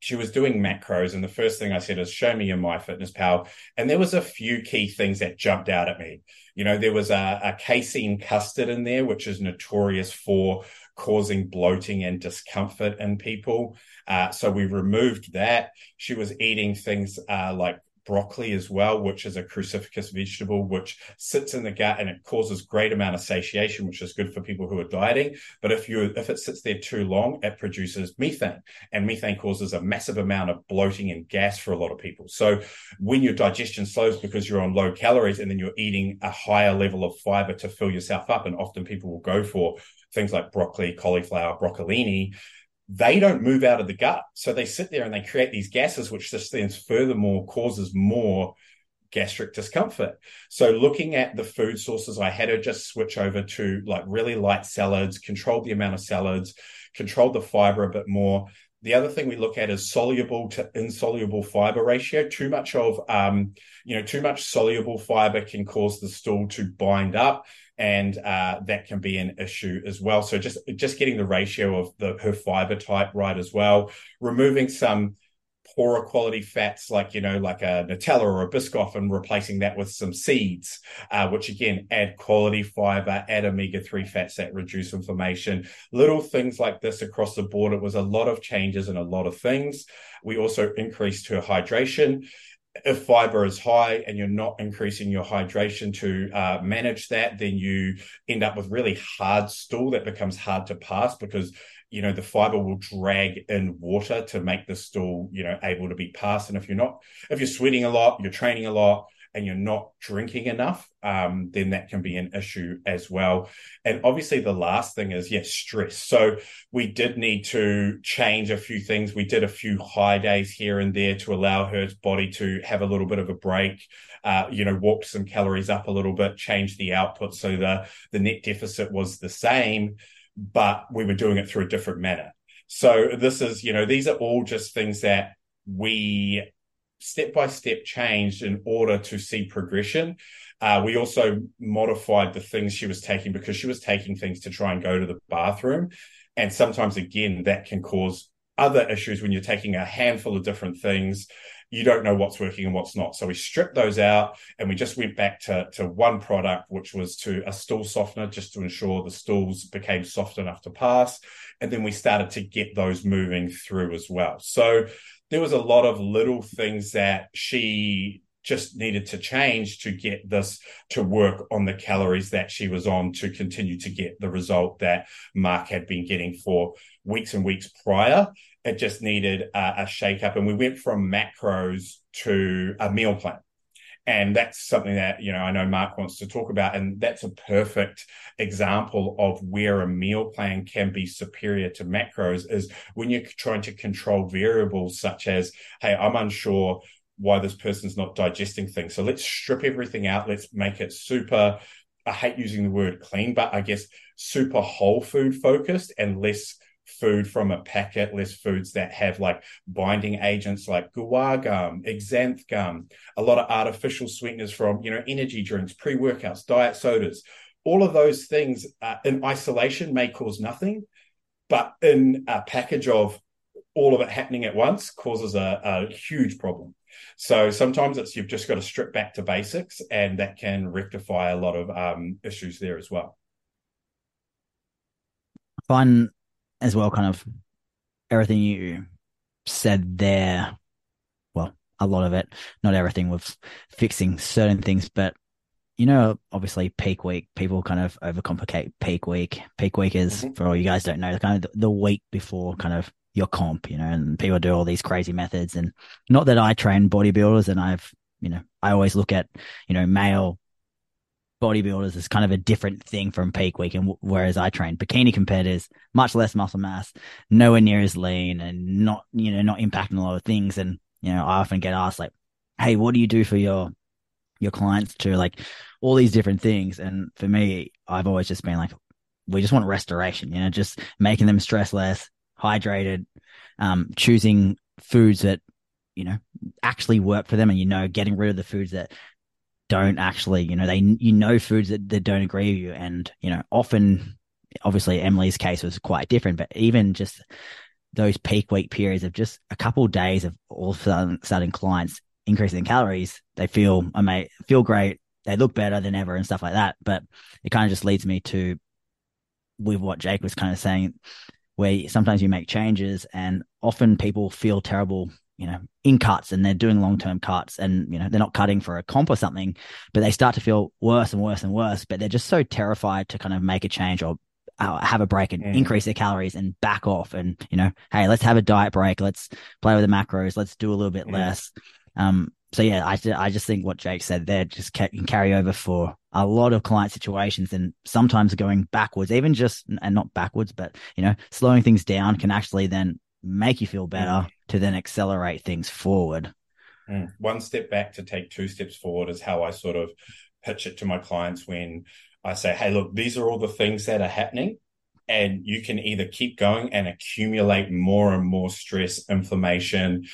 she was doing macros, and the first thing I said is, "Show me your MyFitnessPal." And there was a few key things that jumped out at me. You know, there was a, a casein custard in there, which is notorious for causing bloating and discomfort in people. Uh, so we removed that. She was eating things uh, like broccoli as well, which is a cruciferous vegetable, which sits in the gut and it causes great amount of satiation, which is good for people who are dieting. But if you if it sits there too long, it produces methane, and methane causes a massive amount of bloating and gas for a lot of people. So when your digestion slows because you're on low calories and then you're eating a higher level of fiber to fill yourself up, and often people will go for things like broccoli, cauliflower, broccolini, they don't move out of the gut. So they sit there and they create these gases, which just then furthermore causes more gastric discomfort. So looking at the food sources, I had to just switch over to like really light salads, control the amount of salads, control the fiber a bit more. The other thing we look at is soluble to insoluble fiber ratio. Too much of, um, you know, too much soluble fiber can cause the stool to bind up and uh, that can be an issue as well. So just just getting the ratio of the her fiber type right as well, removing some poorer quality fats like you know like a Nutella or a Biscoff and replacing that with some seeds, uh, which again add quality fiber, add omega three fats that reduce inflammation. Little things like this across the board. It was a lot of changes and a lot of things. We also increased her hydration if fiber is high and you're not increasing your hydration to uh, manage that, then you end up with really hard stool that becomes hard to pass because you know the fiber will drag in water to make the stool you know able to be passed. And if you're not, if you're sweating a lot, you're training a lot, and you're not drinking enough, um, then that can be an issue as well. And obviously, the last thing is yes, stress. So we did need to change a few things. We did a few high days here and there to allow her body to have a little bit of a break. Uh, you know, walked some calories up a little bit, changed the output so the the net deficit was the same, but we were doing it through a different manner. So this is, you know, these are all just things that we step by step changed in order to see progression. Uh, we also modified the things she was taking because she was taking things to try and go to the bathroom. And sometimes, again, that can cause other issues when you're taking a handful of different things. You don't know what's working and what's not. So we stripped those out and we just went back to, to one product, which was to a stool softener, just to ensure the stools became soft enough to pass. And then we started to get those moving through as well. So there was a lot of little things that she just needed to change to get this to work on the calories that she was on to continue to get the result that Mark had been getting for weeks and weeks prior. It just needed a, a shake up. And we went from macros to a meal plan. And that's something that, you know, I know Mark wants to talk about. And that's a perfect example of where a meal plan can be superior to macros is when you're trying to control variables such as, hey, I'm unsure why this person's not digesting things. So let's strip everything out. Let's make it super. I hate using the word clean, but I guess super whole food focused and less food from a packet, less foods that have like binding agents like guar gum, xanthan gum, a lot of artificial sweeteners from, you know, energy drinks, pre workouts, diet sodas. All of those things uh, in isolation may cause nothing, but in a package of all of it happening at once causes a, a huge problem. So sometimes it's you've just got to strip back to basics, and that can rectify a lot of um, issues there as well. Fun as well, kind of everything you said there. Well, a lot of it, not everything was fixing certain things, but you know, obviously peak week, people kind of overcomplicate peak week. Peak week is, mm-hmm. for all you guys don't know, kind of the week before kind of your comp, you know, and people do all these crazy methods. And not that I train bodybuilders and I've, you know, I always look at, you know, male bodybuilders is kind of a different thing from peak week. And whereas I train bikini competitors, much less muscle mass, nowhere near as lean and not, you know, not impacting a lot of things. And, you know, I often get asked like, Hey, what do you do for your, your clients to like all these different things? And for me, I've always just been like, we just want restoration, you know, just making them stress less, hydrated, um, choosing foods that, you know, actually work for them and, you know, getting rid of the foods that don't actually, you know, they, you know, foods that, that don't agree with you. And, you know, often, obviously Emily's case was quite different, but even just those peak week periods of just a couple of days of all of a sudden, sudden clients increasing calories, they feel I may feel great, they look better than ever and stuff like that. But it kind of just leads me to with what Jake was kind of saying, where sometimes you make changes and often people feel terrible, you know, in cuts and they're doing long term cuts and, you know, they're not cutting for a comp or something, but they start to feel worse and worse and worse. But they're just so terrified to kind of make a change or uh, have a break and mm. increase their calories and back off and, you know, hey, let's have a diet break. Let's play with the macros. Let's do a little bit less. Um, so yeah, I, I just think what Jake said there just can carry over for a lot of client situations and sometimes going backwards, even just, and not backwards, but, you know, slowing things down can actually then make you feel better mm. To then accelerate things forward. Mm. One step back to take two steps forward is how I sort of pitch it to my clients when I say, hey, look, these are all the things that are happening. And you can either keep going and accumulate more and more stress, inflammation,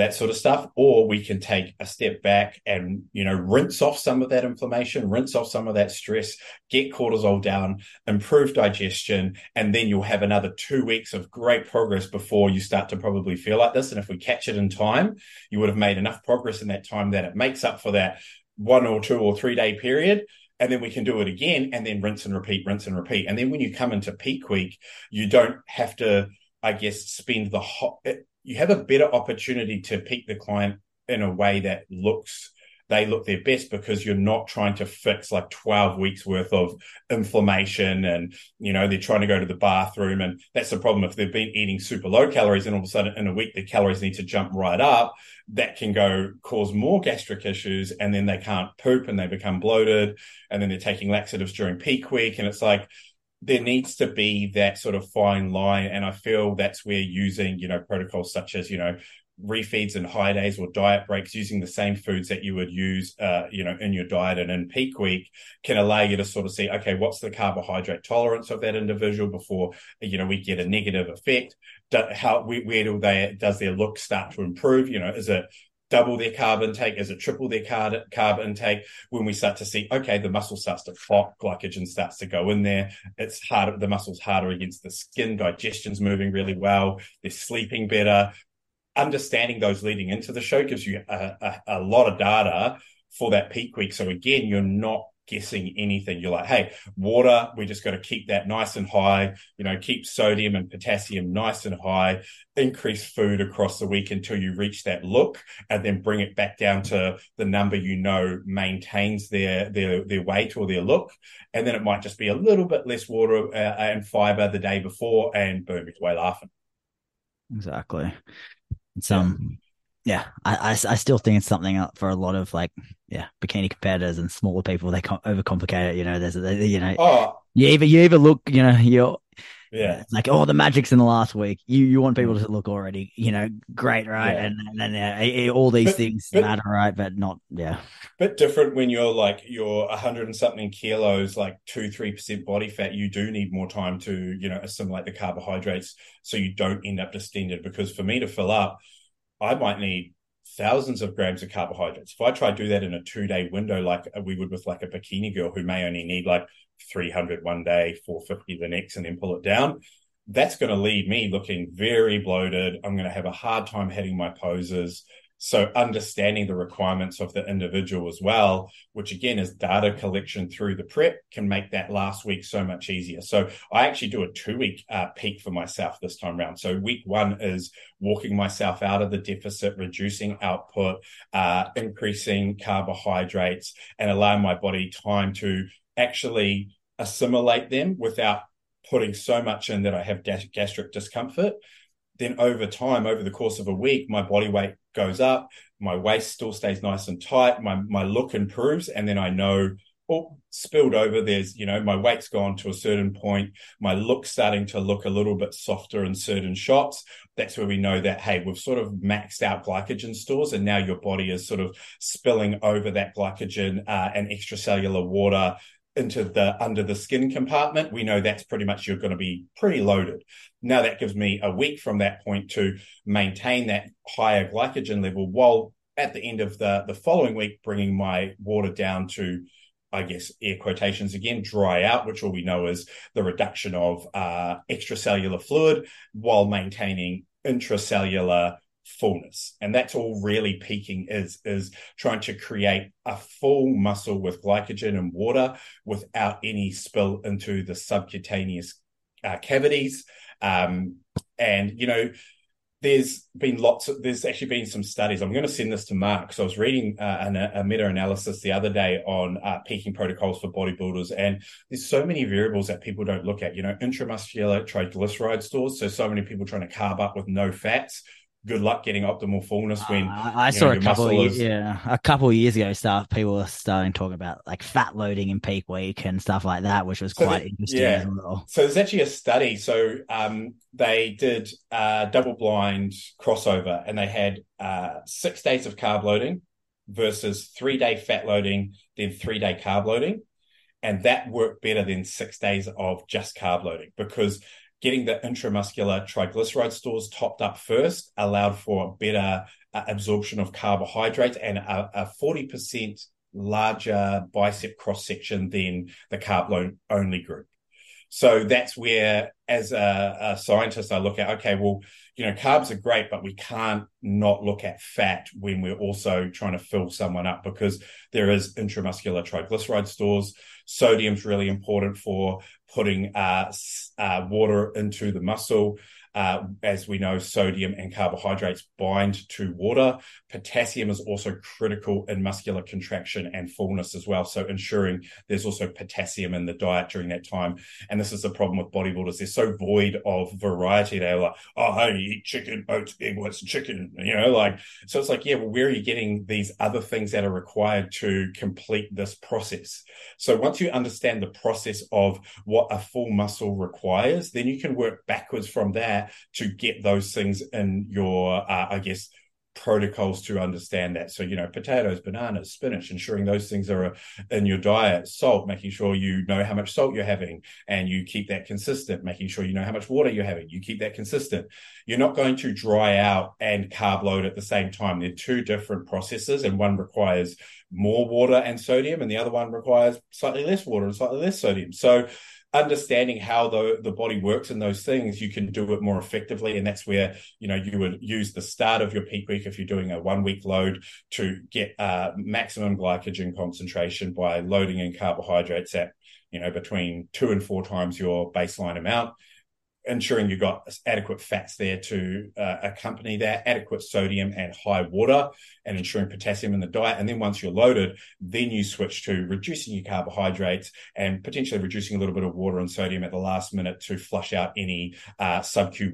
that sort of stuff, or we can take a step back and, you know, rinse off some of that inflammation, rinse off some of that stress, get cortisol down, improve digestion, and then you'll have another two weeks of great progress before you start to probably feel like this. And if we catch it in time, you would have made enough progress in that time that it makes up for that one or two or three day period and then we can do it again and then rinse and repeat, rinse and repeat. And then when you come into peak week, you don't have to, I guess, spend the hot, you have a better opportunity to pick the client in a way that looks they look their best because you're not trying to fix like 12 weeks worth of inflammation and you know they're trying to go to the bathroom and that's the problem. If they've been eating super low calories and all of a sudden in a week the calories need to jump right up that can go cause more gastric issues and then they can't poop and they become bloated and then they're taking laxatives during peak week. And it's like there needs to be that sort of fine line. And I feel that's where using, you know, protocols such as, you know, refeeds and high days or diet breaks using the same foods that you would use uh, you know in your diet and in peak week can allow you to sort of see okay what's the carbohydrate tolerance of that individual before you know we get a negative effect how where do they does their look start to improve you know is it double their carb intake? Is it triple their carb, carb intake? When we start to see, okay, the muscle starts to flop, glycogen starts to go in there. It's harder, the muscle's harder against the skin, digestion's moving really well. They're sleeping better. Understanding those leading into the show gives you a, a, a lot of data for that peak week. So again, you're not guessing anything. You're like, hey, water, we just got to keep that nice and high, you know, keep sodium and potassium nice and high, increase food across the week until you reach that look and then bring it back down to the number you know maintains their their their weight or their look. And then it might just be a little bit less water uh, and fiber the day before and boom, it's way laughing. Exactly. It's um yeah, I, I, I, still think it's something for a lot of like, yeah, bikini competitors and smaller people. They overcomplicate it. You know, there's, you know, oh. you either, you either look, you know, you're, yeah, like, oh, the magic's in the last week. You, you want people mm. to look already, you know, great, right? Yeah. And, and then yeah, all these but, things but, matter, right? But not, yeah. Bit different when you're like, you're a hundred and something kilos, like two, 3% body fat. You do need more time to, you know, assimilate the carbohydrates so you don't end up distended. Because for me to fill up, I might need thousands of grams of carbohydrates. If I try to do that in a two day window, like we would with like a bikini girl who may only need like 300 one day, 450 the next, and then pull it down, that's going to leave me looking very bloated. I'm going to have a hard time hitting my poses. So understanding the requirements of the individual as well, which again is data collection through the prep, can make that last week so much easier. So I actually do a two week uh, peak for myself this time around. So week one is walking myself out of the deficit, reducing output, uh, increasing carbohydrates, and allowing my body time to actually assimilate them without putting so much in that I have gastric discomfort then over time, over the course of a week, my body weight goes up, my waist still stays nice and tight, my my look improves, and then I know oh, spilled over. There's, you know, my weight's gone to a certain point. My look's starting to look a little bit softer in certain shots. That's where we know that, hey, we've sort of maxed out glycogen stores and now your body is sort of spilling over that glycogen uh, and extracellular water into the under the skin compartment, we know that's pretty much you're going to be pretty loaded. Now that gives me a week from that point to maintain that higher glycogen level while at the end of the, the following week bringing my water down to I guess, air quotations again, dry out, which all we know is the reduction of uh, extracellular fluid while maintaining intracellular fullness. And that's all really peaking is, is trying to create a full muscle with glycogen and water without any spill into the subcutaneous uh, cavities. Um, and, you know, there's been lots of, there's actually been some studies. I'm going to send this to Mark. So I was reading uh, an, a meta analysis the other day on uh, peaking protocols for bodybuilders. And there's so many variables that people don't look at, you know, intramuscular triglyceride stores. So, so many people trying to carb up with no fats good luck getting optimal fullness when uh, I saw know, a couple of years, is... yeah a couple of years ago stuff people were starting talking about like fat loading in peak week and stuff like that which was so quite interesting yeah. as well. So there's actually a study. So um, they did a double blind crossover and they had uh, six days of carb loading versus three day fat loading then three day carb loading. And that worked better than six days of just carb loading because getting the intramuscular triglyceride stores topped up first allowed for better uh, absorption of carbohydrates and a, a 40% larger bicep cross section than the carb only group. So that's where, as a, a, scientist, I look at okay, well, you know, carbs are great, but we can't not look at fat when we're also trying to fill someone up because there is intramuscular triglyceride stores. Sodium's really important for putting uh, uh, water into the muscle. Uh, as we know, sodium and carbohydrates bind to water. Potassium is also critical in muscular contraction and fullness as well. So ensuring there's also potassium in the diet during that time. And this is the problem with bodybuilders. They're so void of variety. They're like, oh, you eat chicken, oats, egg whites, chicken, you know, like, so it's like, yeah, well, where are you getting these other things that are required to complete this process? So once you understand the process of what a full muscle requires, then you can work backwards from that to get those things in your, uh, I guess, protocols to understand that. So, you know, potatoes, bananas, spinach, ensuring those things are in your diet, salt, making sure you know how much salt you're having and you keep that consistent, making sure you know how much water you're having, you keep that consistent. You're not going to dry out and carb load at the same time. They're two different processes and one requires more water and sodium and the other one requires slightly less water and slightly less sodium. So, understanding how the, the body works and those things, you can do it more effectively. And that's where, you know, you would use the start of your peak week if you're doing a one week load to get uh, maximum glycogen concentration by loading in carbohydrates at, you know, between two and four times your baseline amount ensuring you've got adequate fats there to uh, accompany that, adequate sodium and high water, and ensuring potassium in the diet. And then once you're loaded, then you switch to reducing your carbohydrates and potentially reducing a little bit of water and sodium at the last minute to flush out any uh,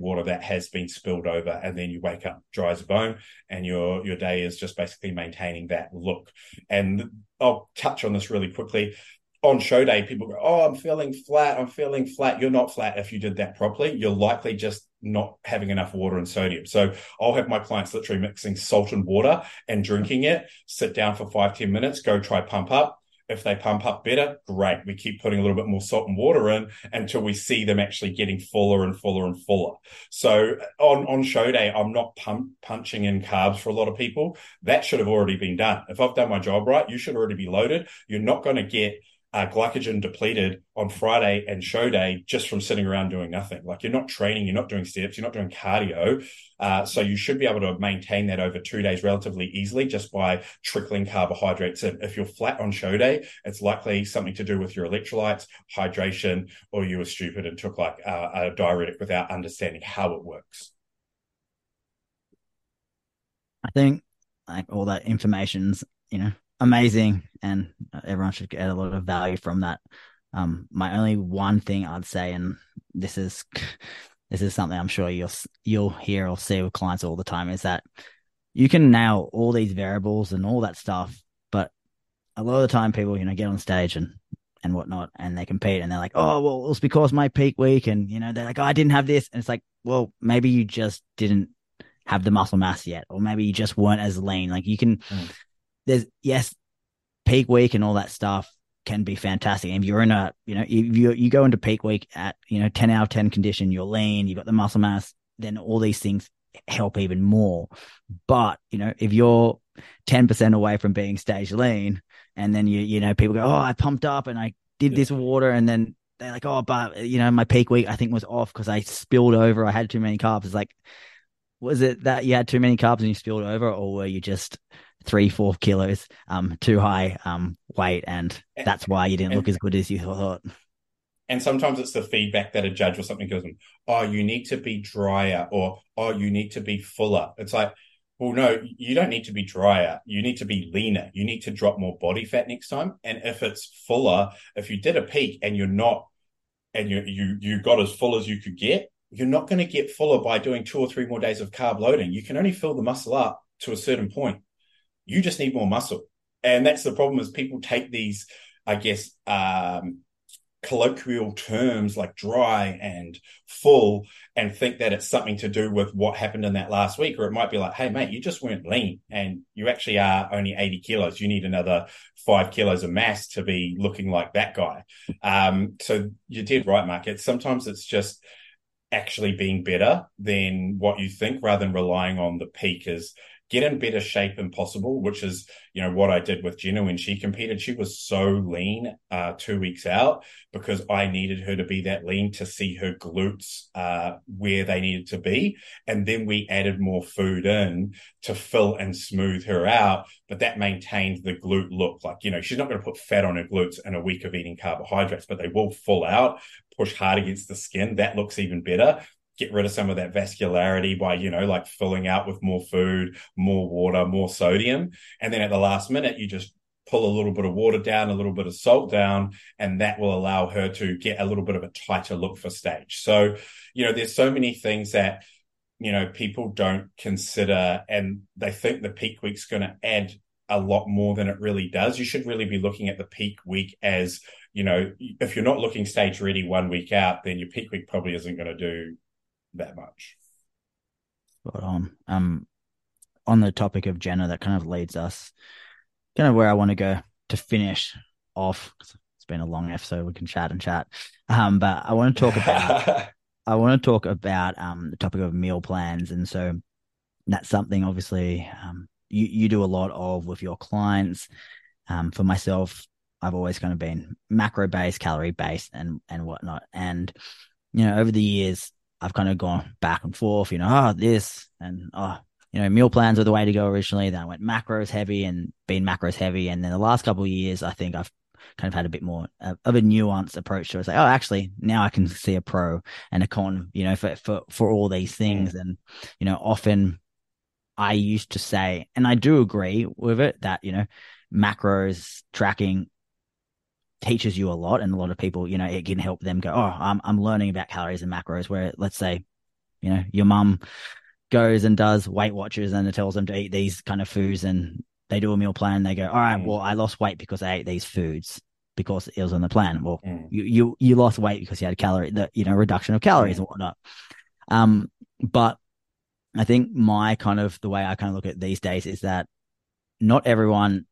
water that has been spilled over. And then you wake up dry as a bone, and your your day is just basically maintaining that look. And I'll touch on this really quickly on show day, people go, Oh, I'm feeling flat. I'm feeling flat. You're not flat if you did that properly. You're likely just not having enough water and sodium. So I'll have my clients literally mixing salt and water and drinking it, sit down for five ten minutes, go try pump up. If they pump up better, great. We keep putting a little bit more salt and water in until we see them actually getting fuller and fuller and fuller. So on, on show day, I'm not pump, punching in carbs for a lot of people. That should have already been done. If I've done my job right, you should already be loaded. You're not going to get uh, glycogen depleted on Friday and show day just from sitting around doing nothing. Like you're not training, you're not doing steps, you're not doing cardio. Uh, so you should be able to maintain that over two days relatively easily just by trickling carbohydrates in. If you're flat on show day, it's likely something to do with your electrolytes, hydration, or you were stupid and took like uh, a diuretic without understanding how it works. I think like all that information's, you know, amazing, and everyone should get a lot of value from that. Um, my only one thing I'd say, and this is this is something I'm sure you'll you'll hear or see with clients all the time, is that you can nail all these variables and all that stuff, but a lot of the time people, you know, get on stage and and whatnot, and they compete, and they're like, "Oh, well, it's because my peak week," and you know, they're like, "Oh, I didn't have this," and it's like, well, maybe you just didn't have the muscle mass yet, or maybe you just weren't as lean. Like you can, mm there's yes, peak week and all that stuff can be fantastic. And if you're in a, you know, if you you go into peak week at, you know, 10 out of 10 condition, you're lean, you've got the muscle mass, then all these things help even more. But, you know, if you're 10% away from being stage lean, and then you you know people go, oh, I pumped up and I did Yeah. this water, and then they're like, oh, but you know my peak week I think was off because I spilled over. I had too many carbs. It's like, was it that you had too many carbs and you spilled over, or were you just three, four kilos um too high um weight, and that's why you didn't And- look as good as you thought? And sometimes it's the feedback that a judge or something gives them. Oh, you need to be drier, or oh, you need to be fuller. It's like, well, no, you don't need to be drier. You need to be leaner. You need to drop more body fat next time. And if it's fuller, if you did a peak and you're not, and you you you got as full as you could get, you're not going to get fuller by doing two or three more days of carb loading. You can only fill the muscle up to a certain point. You just need more muscle. And that's the problem is people take these, I guess, um, colloquial terms like dry and full and think that it's something to do with what happened in that last week. Or it might be like, hey, mate, you just weren't lean and you actually are only 80 kilos. You need another five kilos of mass to be looking like that guy. Um, so you did right, Mark. It's sometimes it's just actually being better than what you think rather than relying on the peak is get in better shape than possible, which is, you know, what I did with Jenna when she competed. She was so lean uh, two weeks out because I needed her to be that lean to see her glutes uh, where they needed to be. And then we added more food in to fill and smooth her out. But that maintained the glute look. Like, you know, she's not going to put fat on her glutes in a week of eating carbohydrates, but they will full out, push hard against the skin. That looks even better get rid of some of that vascularity by, you know, like filling out with more food, more water, more sodium. And then at the last minute, you just pull a little bit of water down, a little bit of salt down, and that will allow her to get a little bit of a tighter look for stage. So, you know, there's so many things that, you know, people don't consider and they think the peak week's going to add a lot more than it really does. You should really be looking at the peak week as, you know, if you're not looking stage ready one week out, then your peak week probably isn't going to do that much. Spot on. Um, on the topic of Jenna, that kind of leads us kind of where I want to go to finish off. It's been a long episode. We can chat and chat. Um, but I want to talk about I want to talk about um the topic of meal plans, and so that's something obviously um you you do a lot of with your clients. Um, for myself, I've always kind of been macro based, calorie based, and and whatnot. And you know, over the years, I've kind of gone back and forth. You know, oh this and oh you know, meal plans were the way to go originally. Then I went macros heavy and been macros heavy, and then the last couple of years, I think I've kind of had a bit more of a nuanced approach to it. It's like, oh, actually, now I can see a pro and a con, you know, for for for all these hmm. things. And you know, often I used to say, and I do agree with it that you know, macros tracking teaches you a lot, and a lot of people, you know, it can help them go, oh, I'm I'm learning about calories and macros. Where let's say, you know, your mum goes and does Weight Watchers and it tells them to eat these kind of foods and they do a meal plan. They go, all right, Mm. well, I lost weight because I ate these foods because it was on the plan. Well, Mm. you, you, you lost weight because you had a calorie, the, you know, reduction of calories Mm. and whatnot. Um, but I think my kind of, the way I kind of look at these days is that not everyone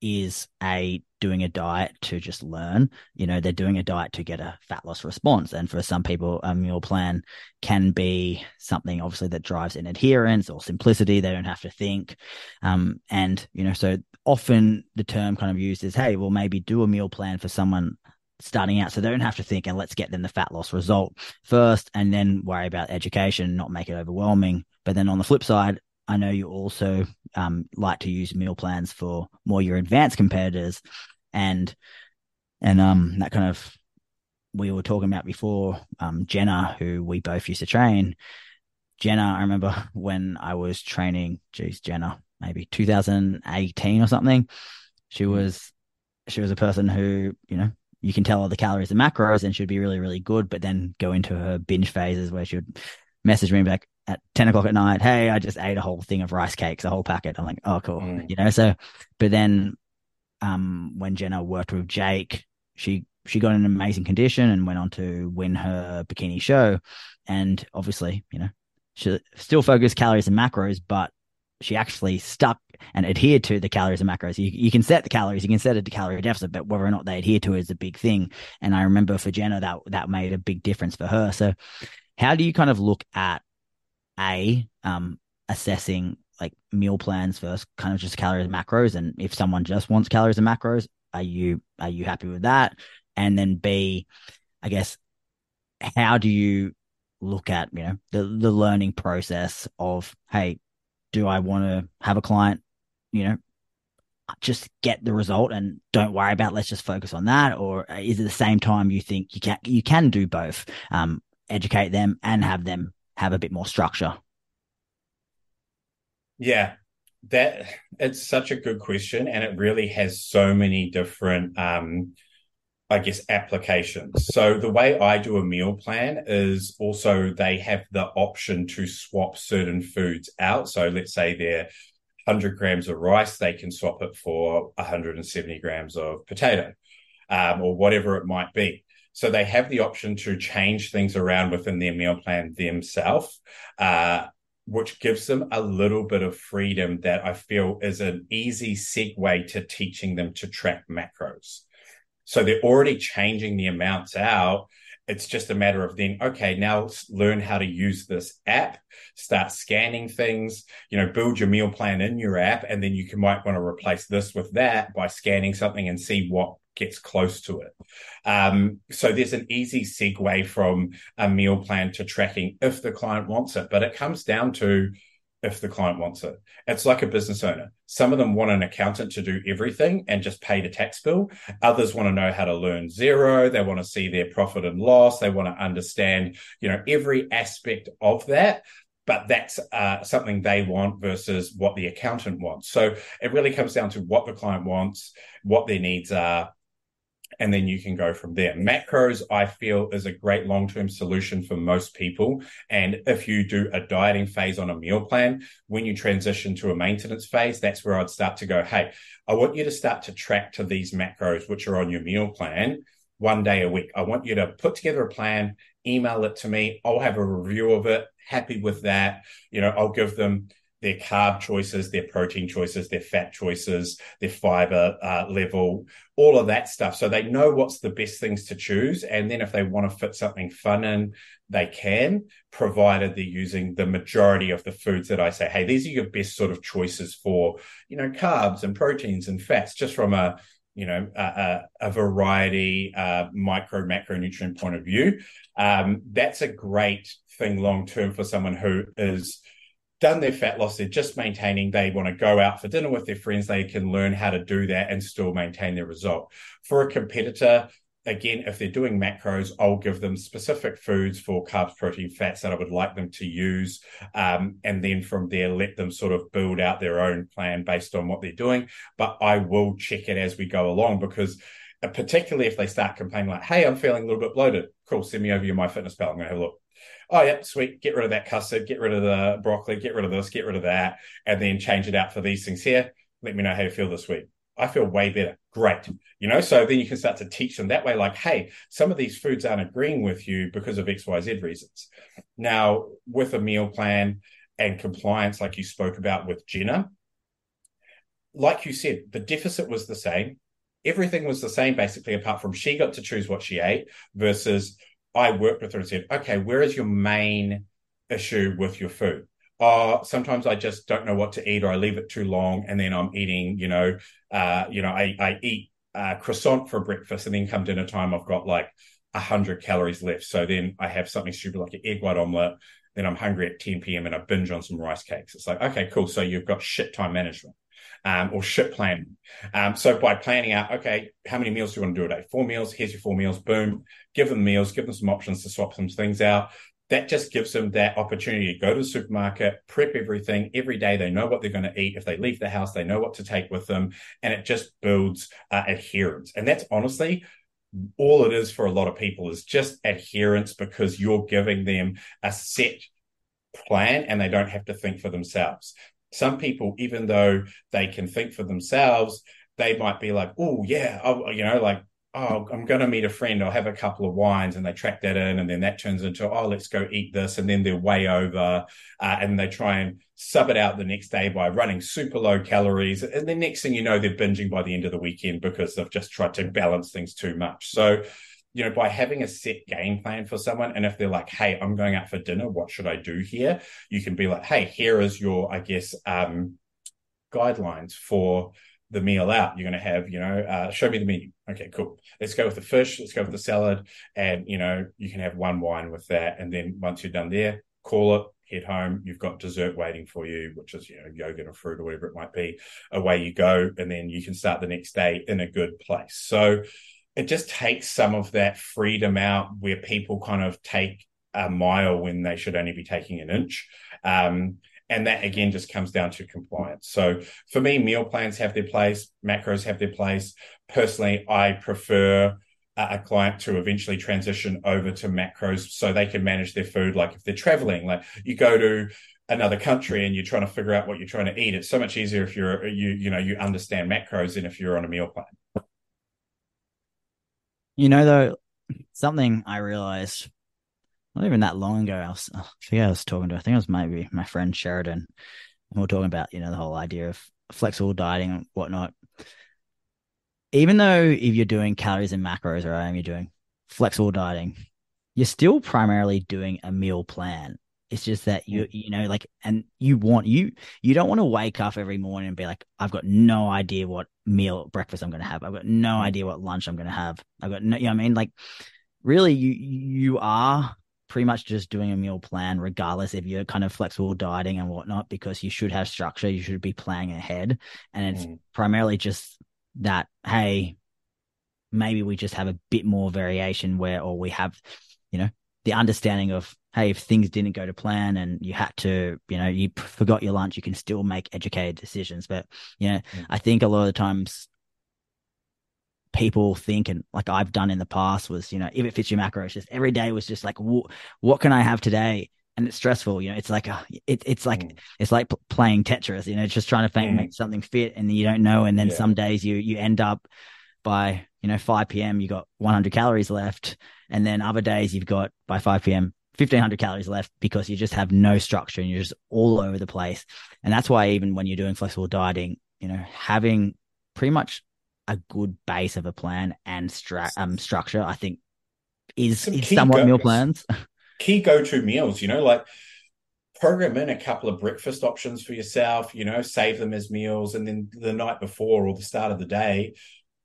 is a doing a diet to just learn. You know, they're doing a diet to get a fat loss response. And for some people, a meal plan can be something obviously that drives in adherence or simplicity. They don't have to think. Um, and, you know, so often the term kind of used is, hey, well, maybe do a meal plan for someone starting out so they don't have to think and let's get them the fat loss result first and then worry about education, not make it overwhelming. But then on the flip side, I know you also um, like to use meal plans for more your advanced competitors, and and um that kind of we were talking about before. Um, Jenna, who we both used to train, Jenna, I remember when I was training. Geez, Jenna, maybe 2018 or something. She was she was a person who you know you can tell all the calories and macros, and she'd be really really good, but then go into her binge phases where she would message me back at 10 o'clock at night, hey, I just ate a whole thing of rice cakes, a whole packet. I'm like, oh, cool. Mm. You know, so, but then, um, when Jenna worked with Jake, she, she got in amazing condition and went on to win her bikini show. And obviously, you know, she still focused calories and macros, but she actually stuck and adhered to the calories and macros. You, you can set the calories, you can set a calorie deficit, but whether or not they adhere to it is a big thing. And I remember for Jenna, that, that made a big difference for her. So how do you kind of look at a um assessing like meal plans first, kind of just calories and macros. And if someone just wants calories and macros, are you are you happy with that? And then B, I guess, how do you look at you know the the learning process of hey, do I want to have a client, you know, just get the result and don't worry about let's just focus on that or is it the same time you think you can you can do both um, educate them and have them have a bit more structure yeah that it's such a good question and it really has so many different um I guess applications. So the way I do a meal plan is also they have the option to swap certain foods out. So let's say they're 100 grams of rice, they can swap it for 170 grams of potato um, or whatever it might be. So they have the option to change things around within their meal plan themselves, uh, which gives them a little bit of freedom that I feel is an easy segue to teaching them to track macros. So they're already changing the amounts out it's just a matter of then, okay, now learn how to use this app, start scanning things, you know, build your meal plan in your app. And then you can, might want to replace this with that by scanning something and see what gets close to it. Um, so there's an easy segue from a meal plan to tracking if the client wants it. But it comes down to if the client wants it. It's like a business owner. Some of them want an accountant to do everything and just pay the tax bill. Others want to know how to learn Xero. They want to see their profit and loss. They want to understand, you know, every aspect of that. But that's uh, something they want versus what the accountant wants. So it really comes down to what the client wants, what their needs are, and then you can go from there. Macros, I feel, is a great long term solution for most people. And if you do a dieting phase on a meal plan, when you transition to a maintenance phase, that's where I'd start to go, hey, I want you to start to track to these macros, which are on your meal plan one day a week. I want you to put together a plan, email it to me. I'll have a review of it. Happy with that. You know, I'll give them their carb choices, their protein choices, their fat choices, their fiber uh, level, all of that stuff. So they know what's the best things to choose. And then if they want to fit something fun in, they can, provided they're using the majority of the foods that I say, hey, these are your best sort of choices for, you know, carbs and proteins and fats, just from a you know a, a variety uh, micro macronutrient point of view um, that's a great thing long term for someone who is done their fat loss, they're just maintaining, they want to go out for dinner with their friends, they can learn how to do that and still maintain their result. For a competitor, again, if they're doing macros, I'll give them specific foods for carbs, protein, fats that I would like them to use. Um, and then from there, let them sort of build out their own plan based on what they're doing. But I will check it as we go along because uh, particularly if they start complaining like, hey, I'm feeling a little bit bloated. Cool, send me over your MyFitnessPal. I'm going to have a look oh yeah, sweet, get rid of that custard, get rid of the broccoli, get rid of this, get rid of that, and then change it out for these things here. Let me know how you feel this week. I feel way better. Great. You know, so then you can start to teach them that way, like, hey, some of these foods aren't agreeing with you because of XYZ reasons. Now, with a meal plan and compliance, like you spoke about with Jenna, like you said, the deficit was the same. Everything was the same, basically, apart from she got to choose what she ate versus I worked with her and said, okay, where is your main issue with your food? Oh, sometimes I just don't know what to eat or I leave it too long and then I'm eating, you know, uh, you know, I, I eat uh, croissant for breakfast and then come dinner time, I've got like a hundred calories left. So then I have something stupid like an egg white omelette. Then I'm hungry at 10 p.m. and I binge on some rice cakes. It's like, okay, cool. So you've got shit time management um, or ship planning. Um, so by planning out, okay, how many meals do you want to do a day? Four meals. Here's your four meals. Boom. Give them meals. Give them some options to swap some things out. That just gives them that opportunity to go to the supermarket, prep everything every day. They know what they're going to eat. If they leave the house, they know what to take with them, and it just builds uh, adherence. And that's honestly all it is for a lot of people is just adherence because you're giving them a set plan and they don't have to think for themselves some people, even though they can think for themselves, they might be like, oh, yeah, oh, you know, like, oh, I'm going to meet a friend. I'll have a couple of wines and they track that in. And then that turns into, oh, let's go eat this. And then they're way over. Uh, and they try and sub it out the next day by running super low calories. And the next thing you know, they're binging by the end of the weekend because they've just tried to balance things too much. So you know, by having a set game plan for someone, and if they're like, "Hey, I'm going out for dinner. What should I do here?" You can be like, "Hey, here is your, I guess, um, guidelines for." the meal out. You're going to have, you know, uh, show me the menu. Okay, cool. Let's go with the fish. Let's go with the salad. And, you know, you can have one wine with that. And then once you're done there, call it, head home. You've got dessert waiting for you, which is, you know, yogurt or fruit or whatever it might be. Away you go. And then you can start the next day in a good place. So, it just takes some of that freedom out where people kind of take a mile when they should only be taking an inch. Um, and that again just comes down to compliance. So for me, meal plans have their place, macros have their place. Personally, I prefer a client to eventually transition over to macros so they can manage their food. Like if they're traveling, like you go to another country and you're trying to figure out what you're trying to eat, it's so much easier if you're you you know you understand macros than if you're on a meal plan. You know, though, something I realized not even that long ago, I was, oh, I forget I was talking to, I think it was maybe my friend Sheridan, and we are talking about, you know, the whole idea of flexible dieting and whatnot. Even though if you're doing calories and macros, or right, you're doing flexible dieting, you're still primarily doing a meal plan. It's just that you you know like and you want you you don't want to wake up every morning and be like I've got no idea what meal breakfast I'm going to have. I've got no idea what lunch I'm going to have. I've got no you know I mean like really you you are pretty much just doing a meal plan regardless if you're kind of flexible dieting and whatnot because you should have structure you should be planning ahead and it's mm. primarily just that hey maybe we just have a bit more variation where or we have you know the understanding of hey, if things didn't go to plan and you had to, you know, you forgot your lunch, you can still make educated decisions. But, you know, mm. I think a lot of the times people think, and like I've done in the past was, you know, if it fits your macros, just every day was just like, what can I have today? And it's stressful, you know. It's like a, it, it's like mm. it's like playing Tetris, you know, just trying to make, mm. make something fit, and you don't know. And then yeah. some days you you end up by you know 5 p.m. you got 100 calories left, and then other days you've got by 5 p.m. 1500 calories left because you just have no structure and you're just all over the place. And that's why even when you're doing flexible dieting, you know, having pretty much a good base of a plan and stra- um, structure, I think is, is somewhat go- meal plans. Key go-to meals, you know, like program in a couple of breakfast options for yourself, you know, save them as meals. And then the night before or the start of the day,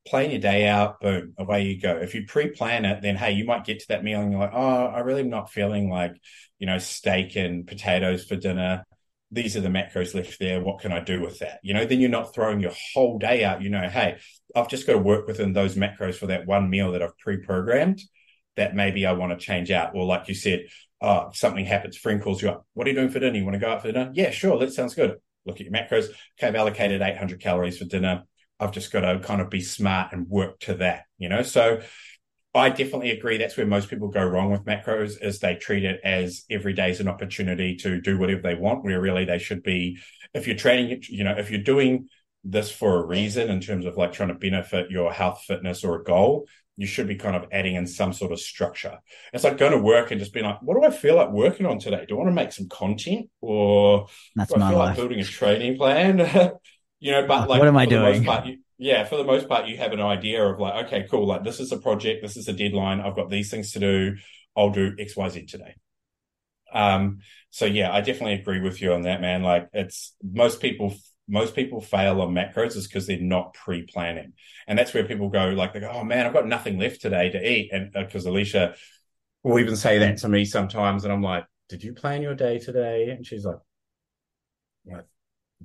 plan your day out, boom, away you go. If you pre-plan it, then hey, you might get to that meal and you're like, oh, I really am not feeling like, you know, steak and potatoes for dinner. These are the macros left there. What can I do with that? You know, then you're not throwing your whole day out. You know, hey, I've just got to work within those macros for that one meal that I've pre-programmed that maybe I want to change out. Or like you said, oh, something happens, friend calls you up. What are you doing for dinner? You want to go out for dinner? Yeah, sure. That sounds good. Look at your macros. Okay, I've allocated 800 calories for dinner I've just got to kind of be smart and work to that, you know? So I definitely agree. That's where most people go wrong with macros is they treat it as every day is an opportunity to do whatever they want, where really they should be, if you're training, you know, if you're doing this for a reason in terms of like trying to benefit your health, fitness, or a goal, you should be kind of adding in some sort of structure. It's like going to work and just being like, what do I feel like working on today? Do I want to make some content or That's do I feel life. like building a training plan? you know, but like, what am I doing? Part, you, yeah, for the most part, you have an idea of like, okay, cool, like this is a project, this is a deadline, I've got these things to do, I'll do X, Y, Z today. Um, so yeah, I definitely agree with you on that, man. Like, it's most people most people fail on macros is because they're not pre-planning and that's where people go like they go oh man i've got nothing left today to eat and because uh, alicia will even say that to me sometimes and i'm like did you plan your day today and she's like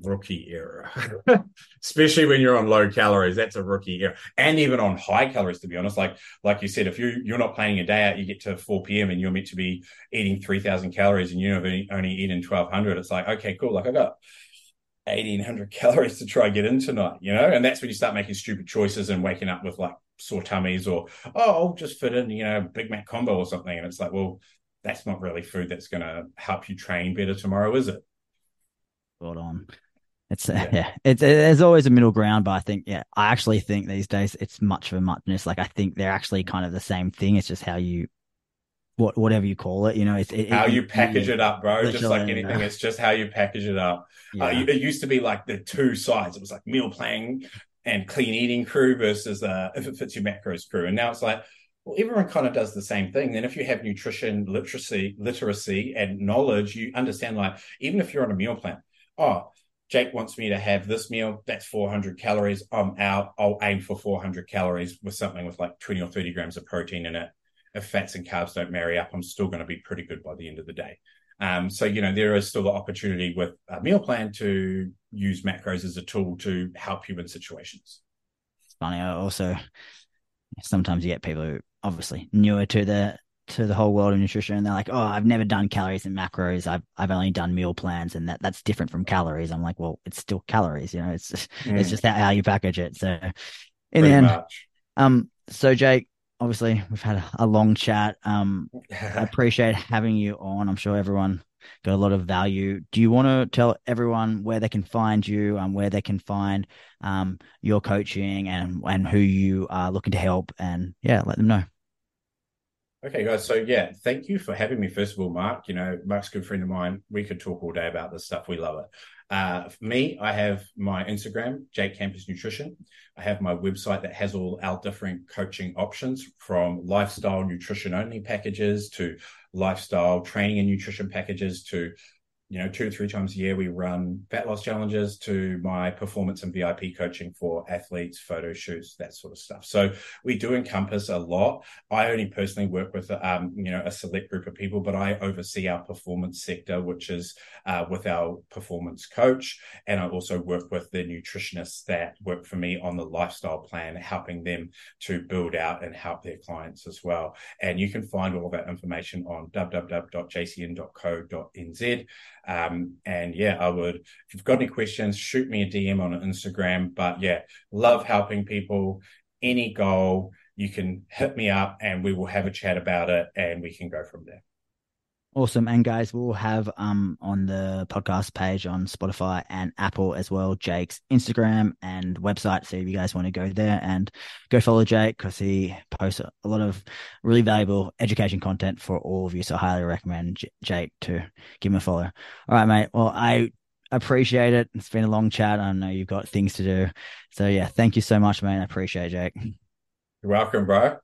rookie era, especially when you're on low calories. That's a rookie era, and even on high calories. To be honest, like like you said, if you you're not planning a day out, you get to 4 p.m. and you're meant to be eating 3,000 calories, and you're only, only eating 1,200. It's like okay, cool. Like I got 1,800 calories to try get in tonight, you know, and that's when you start making stupid choices and waking up with like sore tummies or oh, I'll just fit in, you know, Big Mac combo or something, and it's like, well, that's not really food that's going to help you train better tomorrow, is it? On. It's yeah. yeah, it's there's always a middle ground, but I think yeah, I actually think these days it's much of a muchness. Like I think they're actually kind of the same thing. It's just how you, what whatever you call it, you know, it's it, how it, you package it, it up, bro. Just like anything, it's just how you package it up. Uh, yeah. Uh, it used to be like the two sides. It was like meal planning and clean eating crew versus uh, if it fits your macros crew, and now it's like well, everyone kind of does the same thing. Then if you have nutrition literacy, literacy and knowledge, you understand like even if you're on a meal plan, oh, Jake wants me to have this meal, that's 400 calories. I'm out. I'll aim for 400 calories with something with like 20 or 30 grams of protein in it. If fats and carbs don't marry up, I'm still going to be pretty good by the end of the day. Um, so, you know, there is still the opportunity with a meal plan to use macros as a tool to help you in situations. It's funny. I also, sometimes you get people who obviously newer to the to the whole world of nutrition and they're like, oh, I've never done calories and macros. I've I've only done meal plans and that that's different from calories. I'm like, well, it's still calories, you know, it's just, mm. it's just how you package it. So in Pretty the end, much. um, so Jake, obviously we've had a, a long chat. Um, I appreciate having you on. I'm sure everyone got a lot of value. Do you want to tell everyone where they can find you, um, where they can find um, your coaching and and who you are looking to help, and yeah, let them know. Okay, guys. So yeah, thank you for having me. First of all, Mark. You know, Mark's a good friend of mine. We could talk all day about this stuff. We love it. Uh, for me, I have my Instagram, Jake Campus Nutrition. I have my website that has all our different coaching options from lifestyle nutrition only packages to lifestyle training and nutrition packages to you know, two to three times a year, we run fat loss challenges to my performance and VIP coaching for athletes, photo shoots, that sort of stuff. So we do encompass a lot. I only personally work with, um, you know, a select group of people, but I oversee our performance sector, which is uh, with our performance coach. And I also work with the nutritionists that work for me on the lifestyle plan, helping them to build out and help their clients as well. And you can find all of that information on www.jcn.co.nz. Um, and yeah, I would, if you've got any questions, shoot me a DM on Instagram. But yeah, love helping people. Any goal, you can hit me up and we will have a chat about it and we can go from there. Awesome. And guys, we'll have um on the podcast page on Spotify and Apple as well, Jake's Instagram and website. So if you guys want to go there and go follow Jake because he posts a lot of really valuable education content for all of you. So I highly recommend J- Jake to give him a follow. All right, mate. Well, I appreciate it. It's been a long chat. I know you've got things to do. So yeah, thank you so much, mate. I appreciate it, Jake. You're welcome, bro.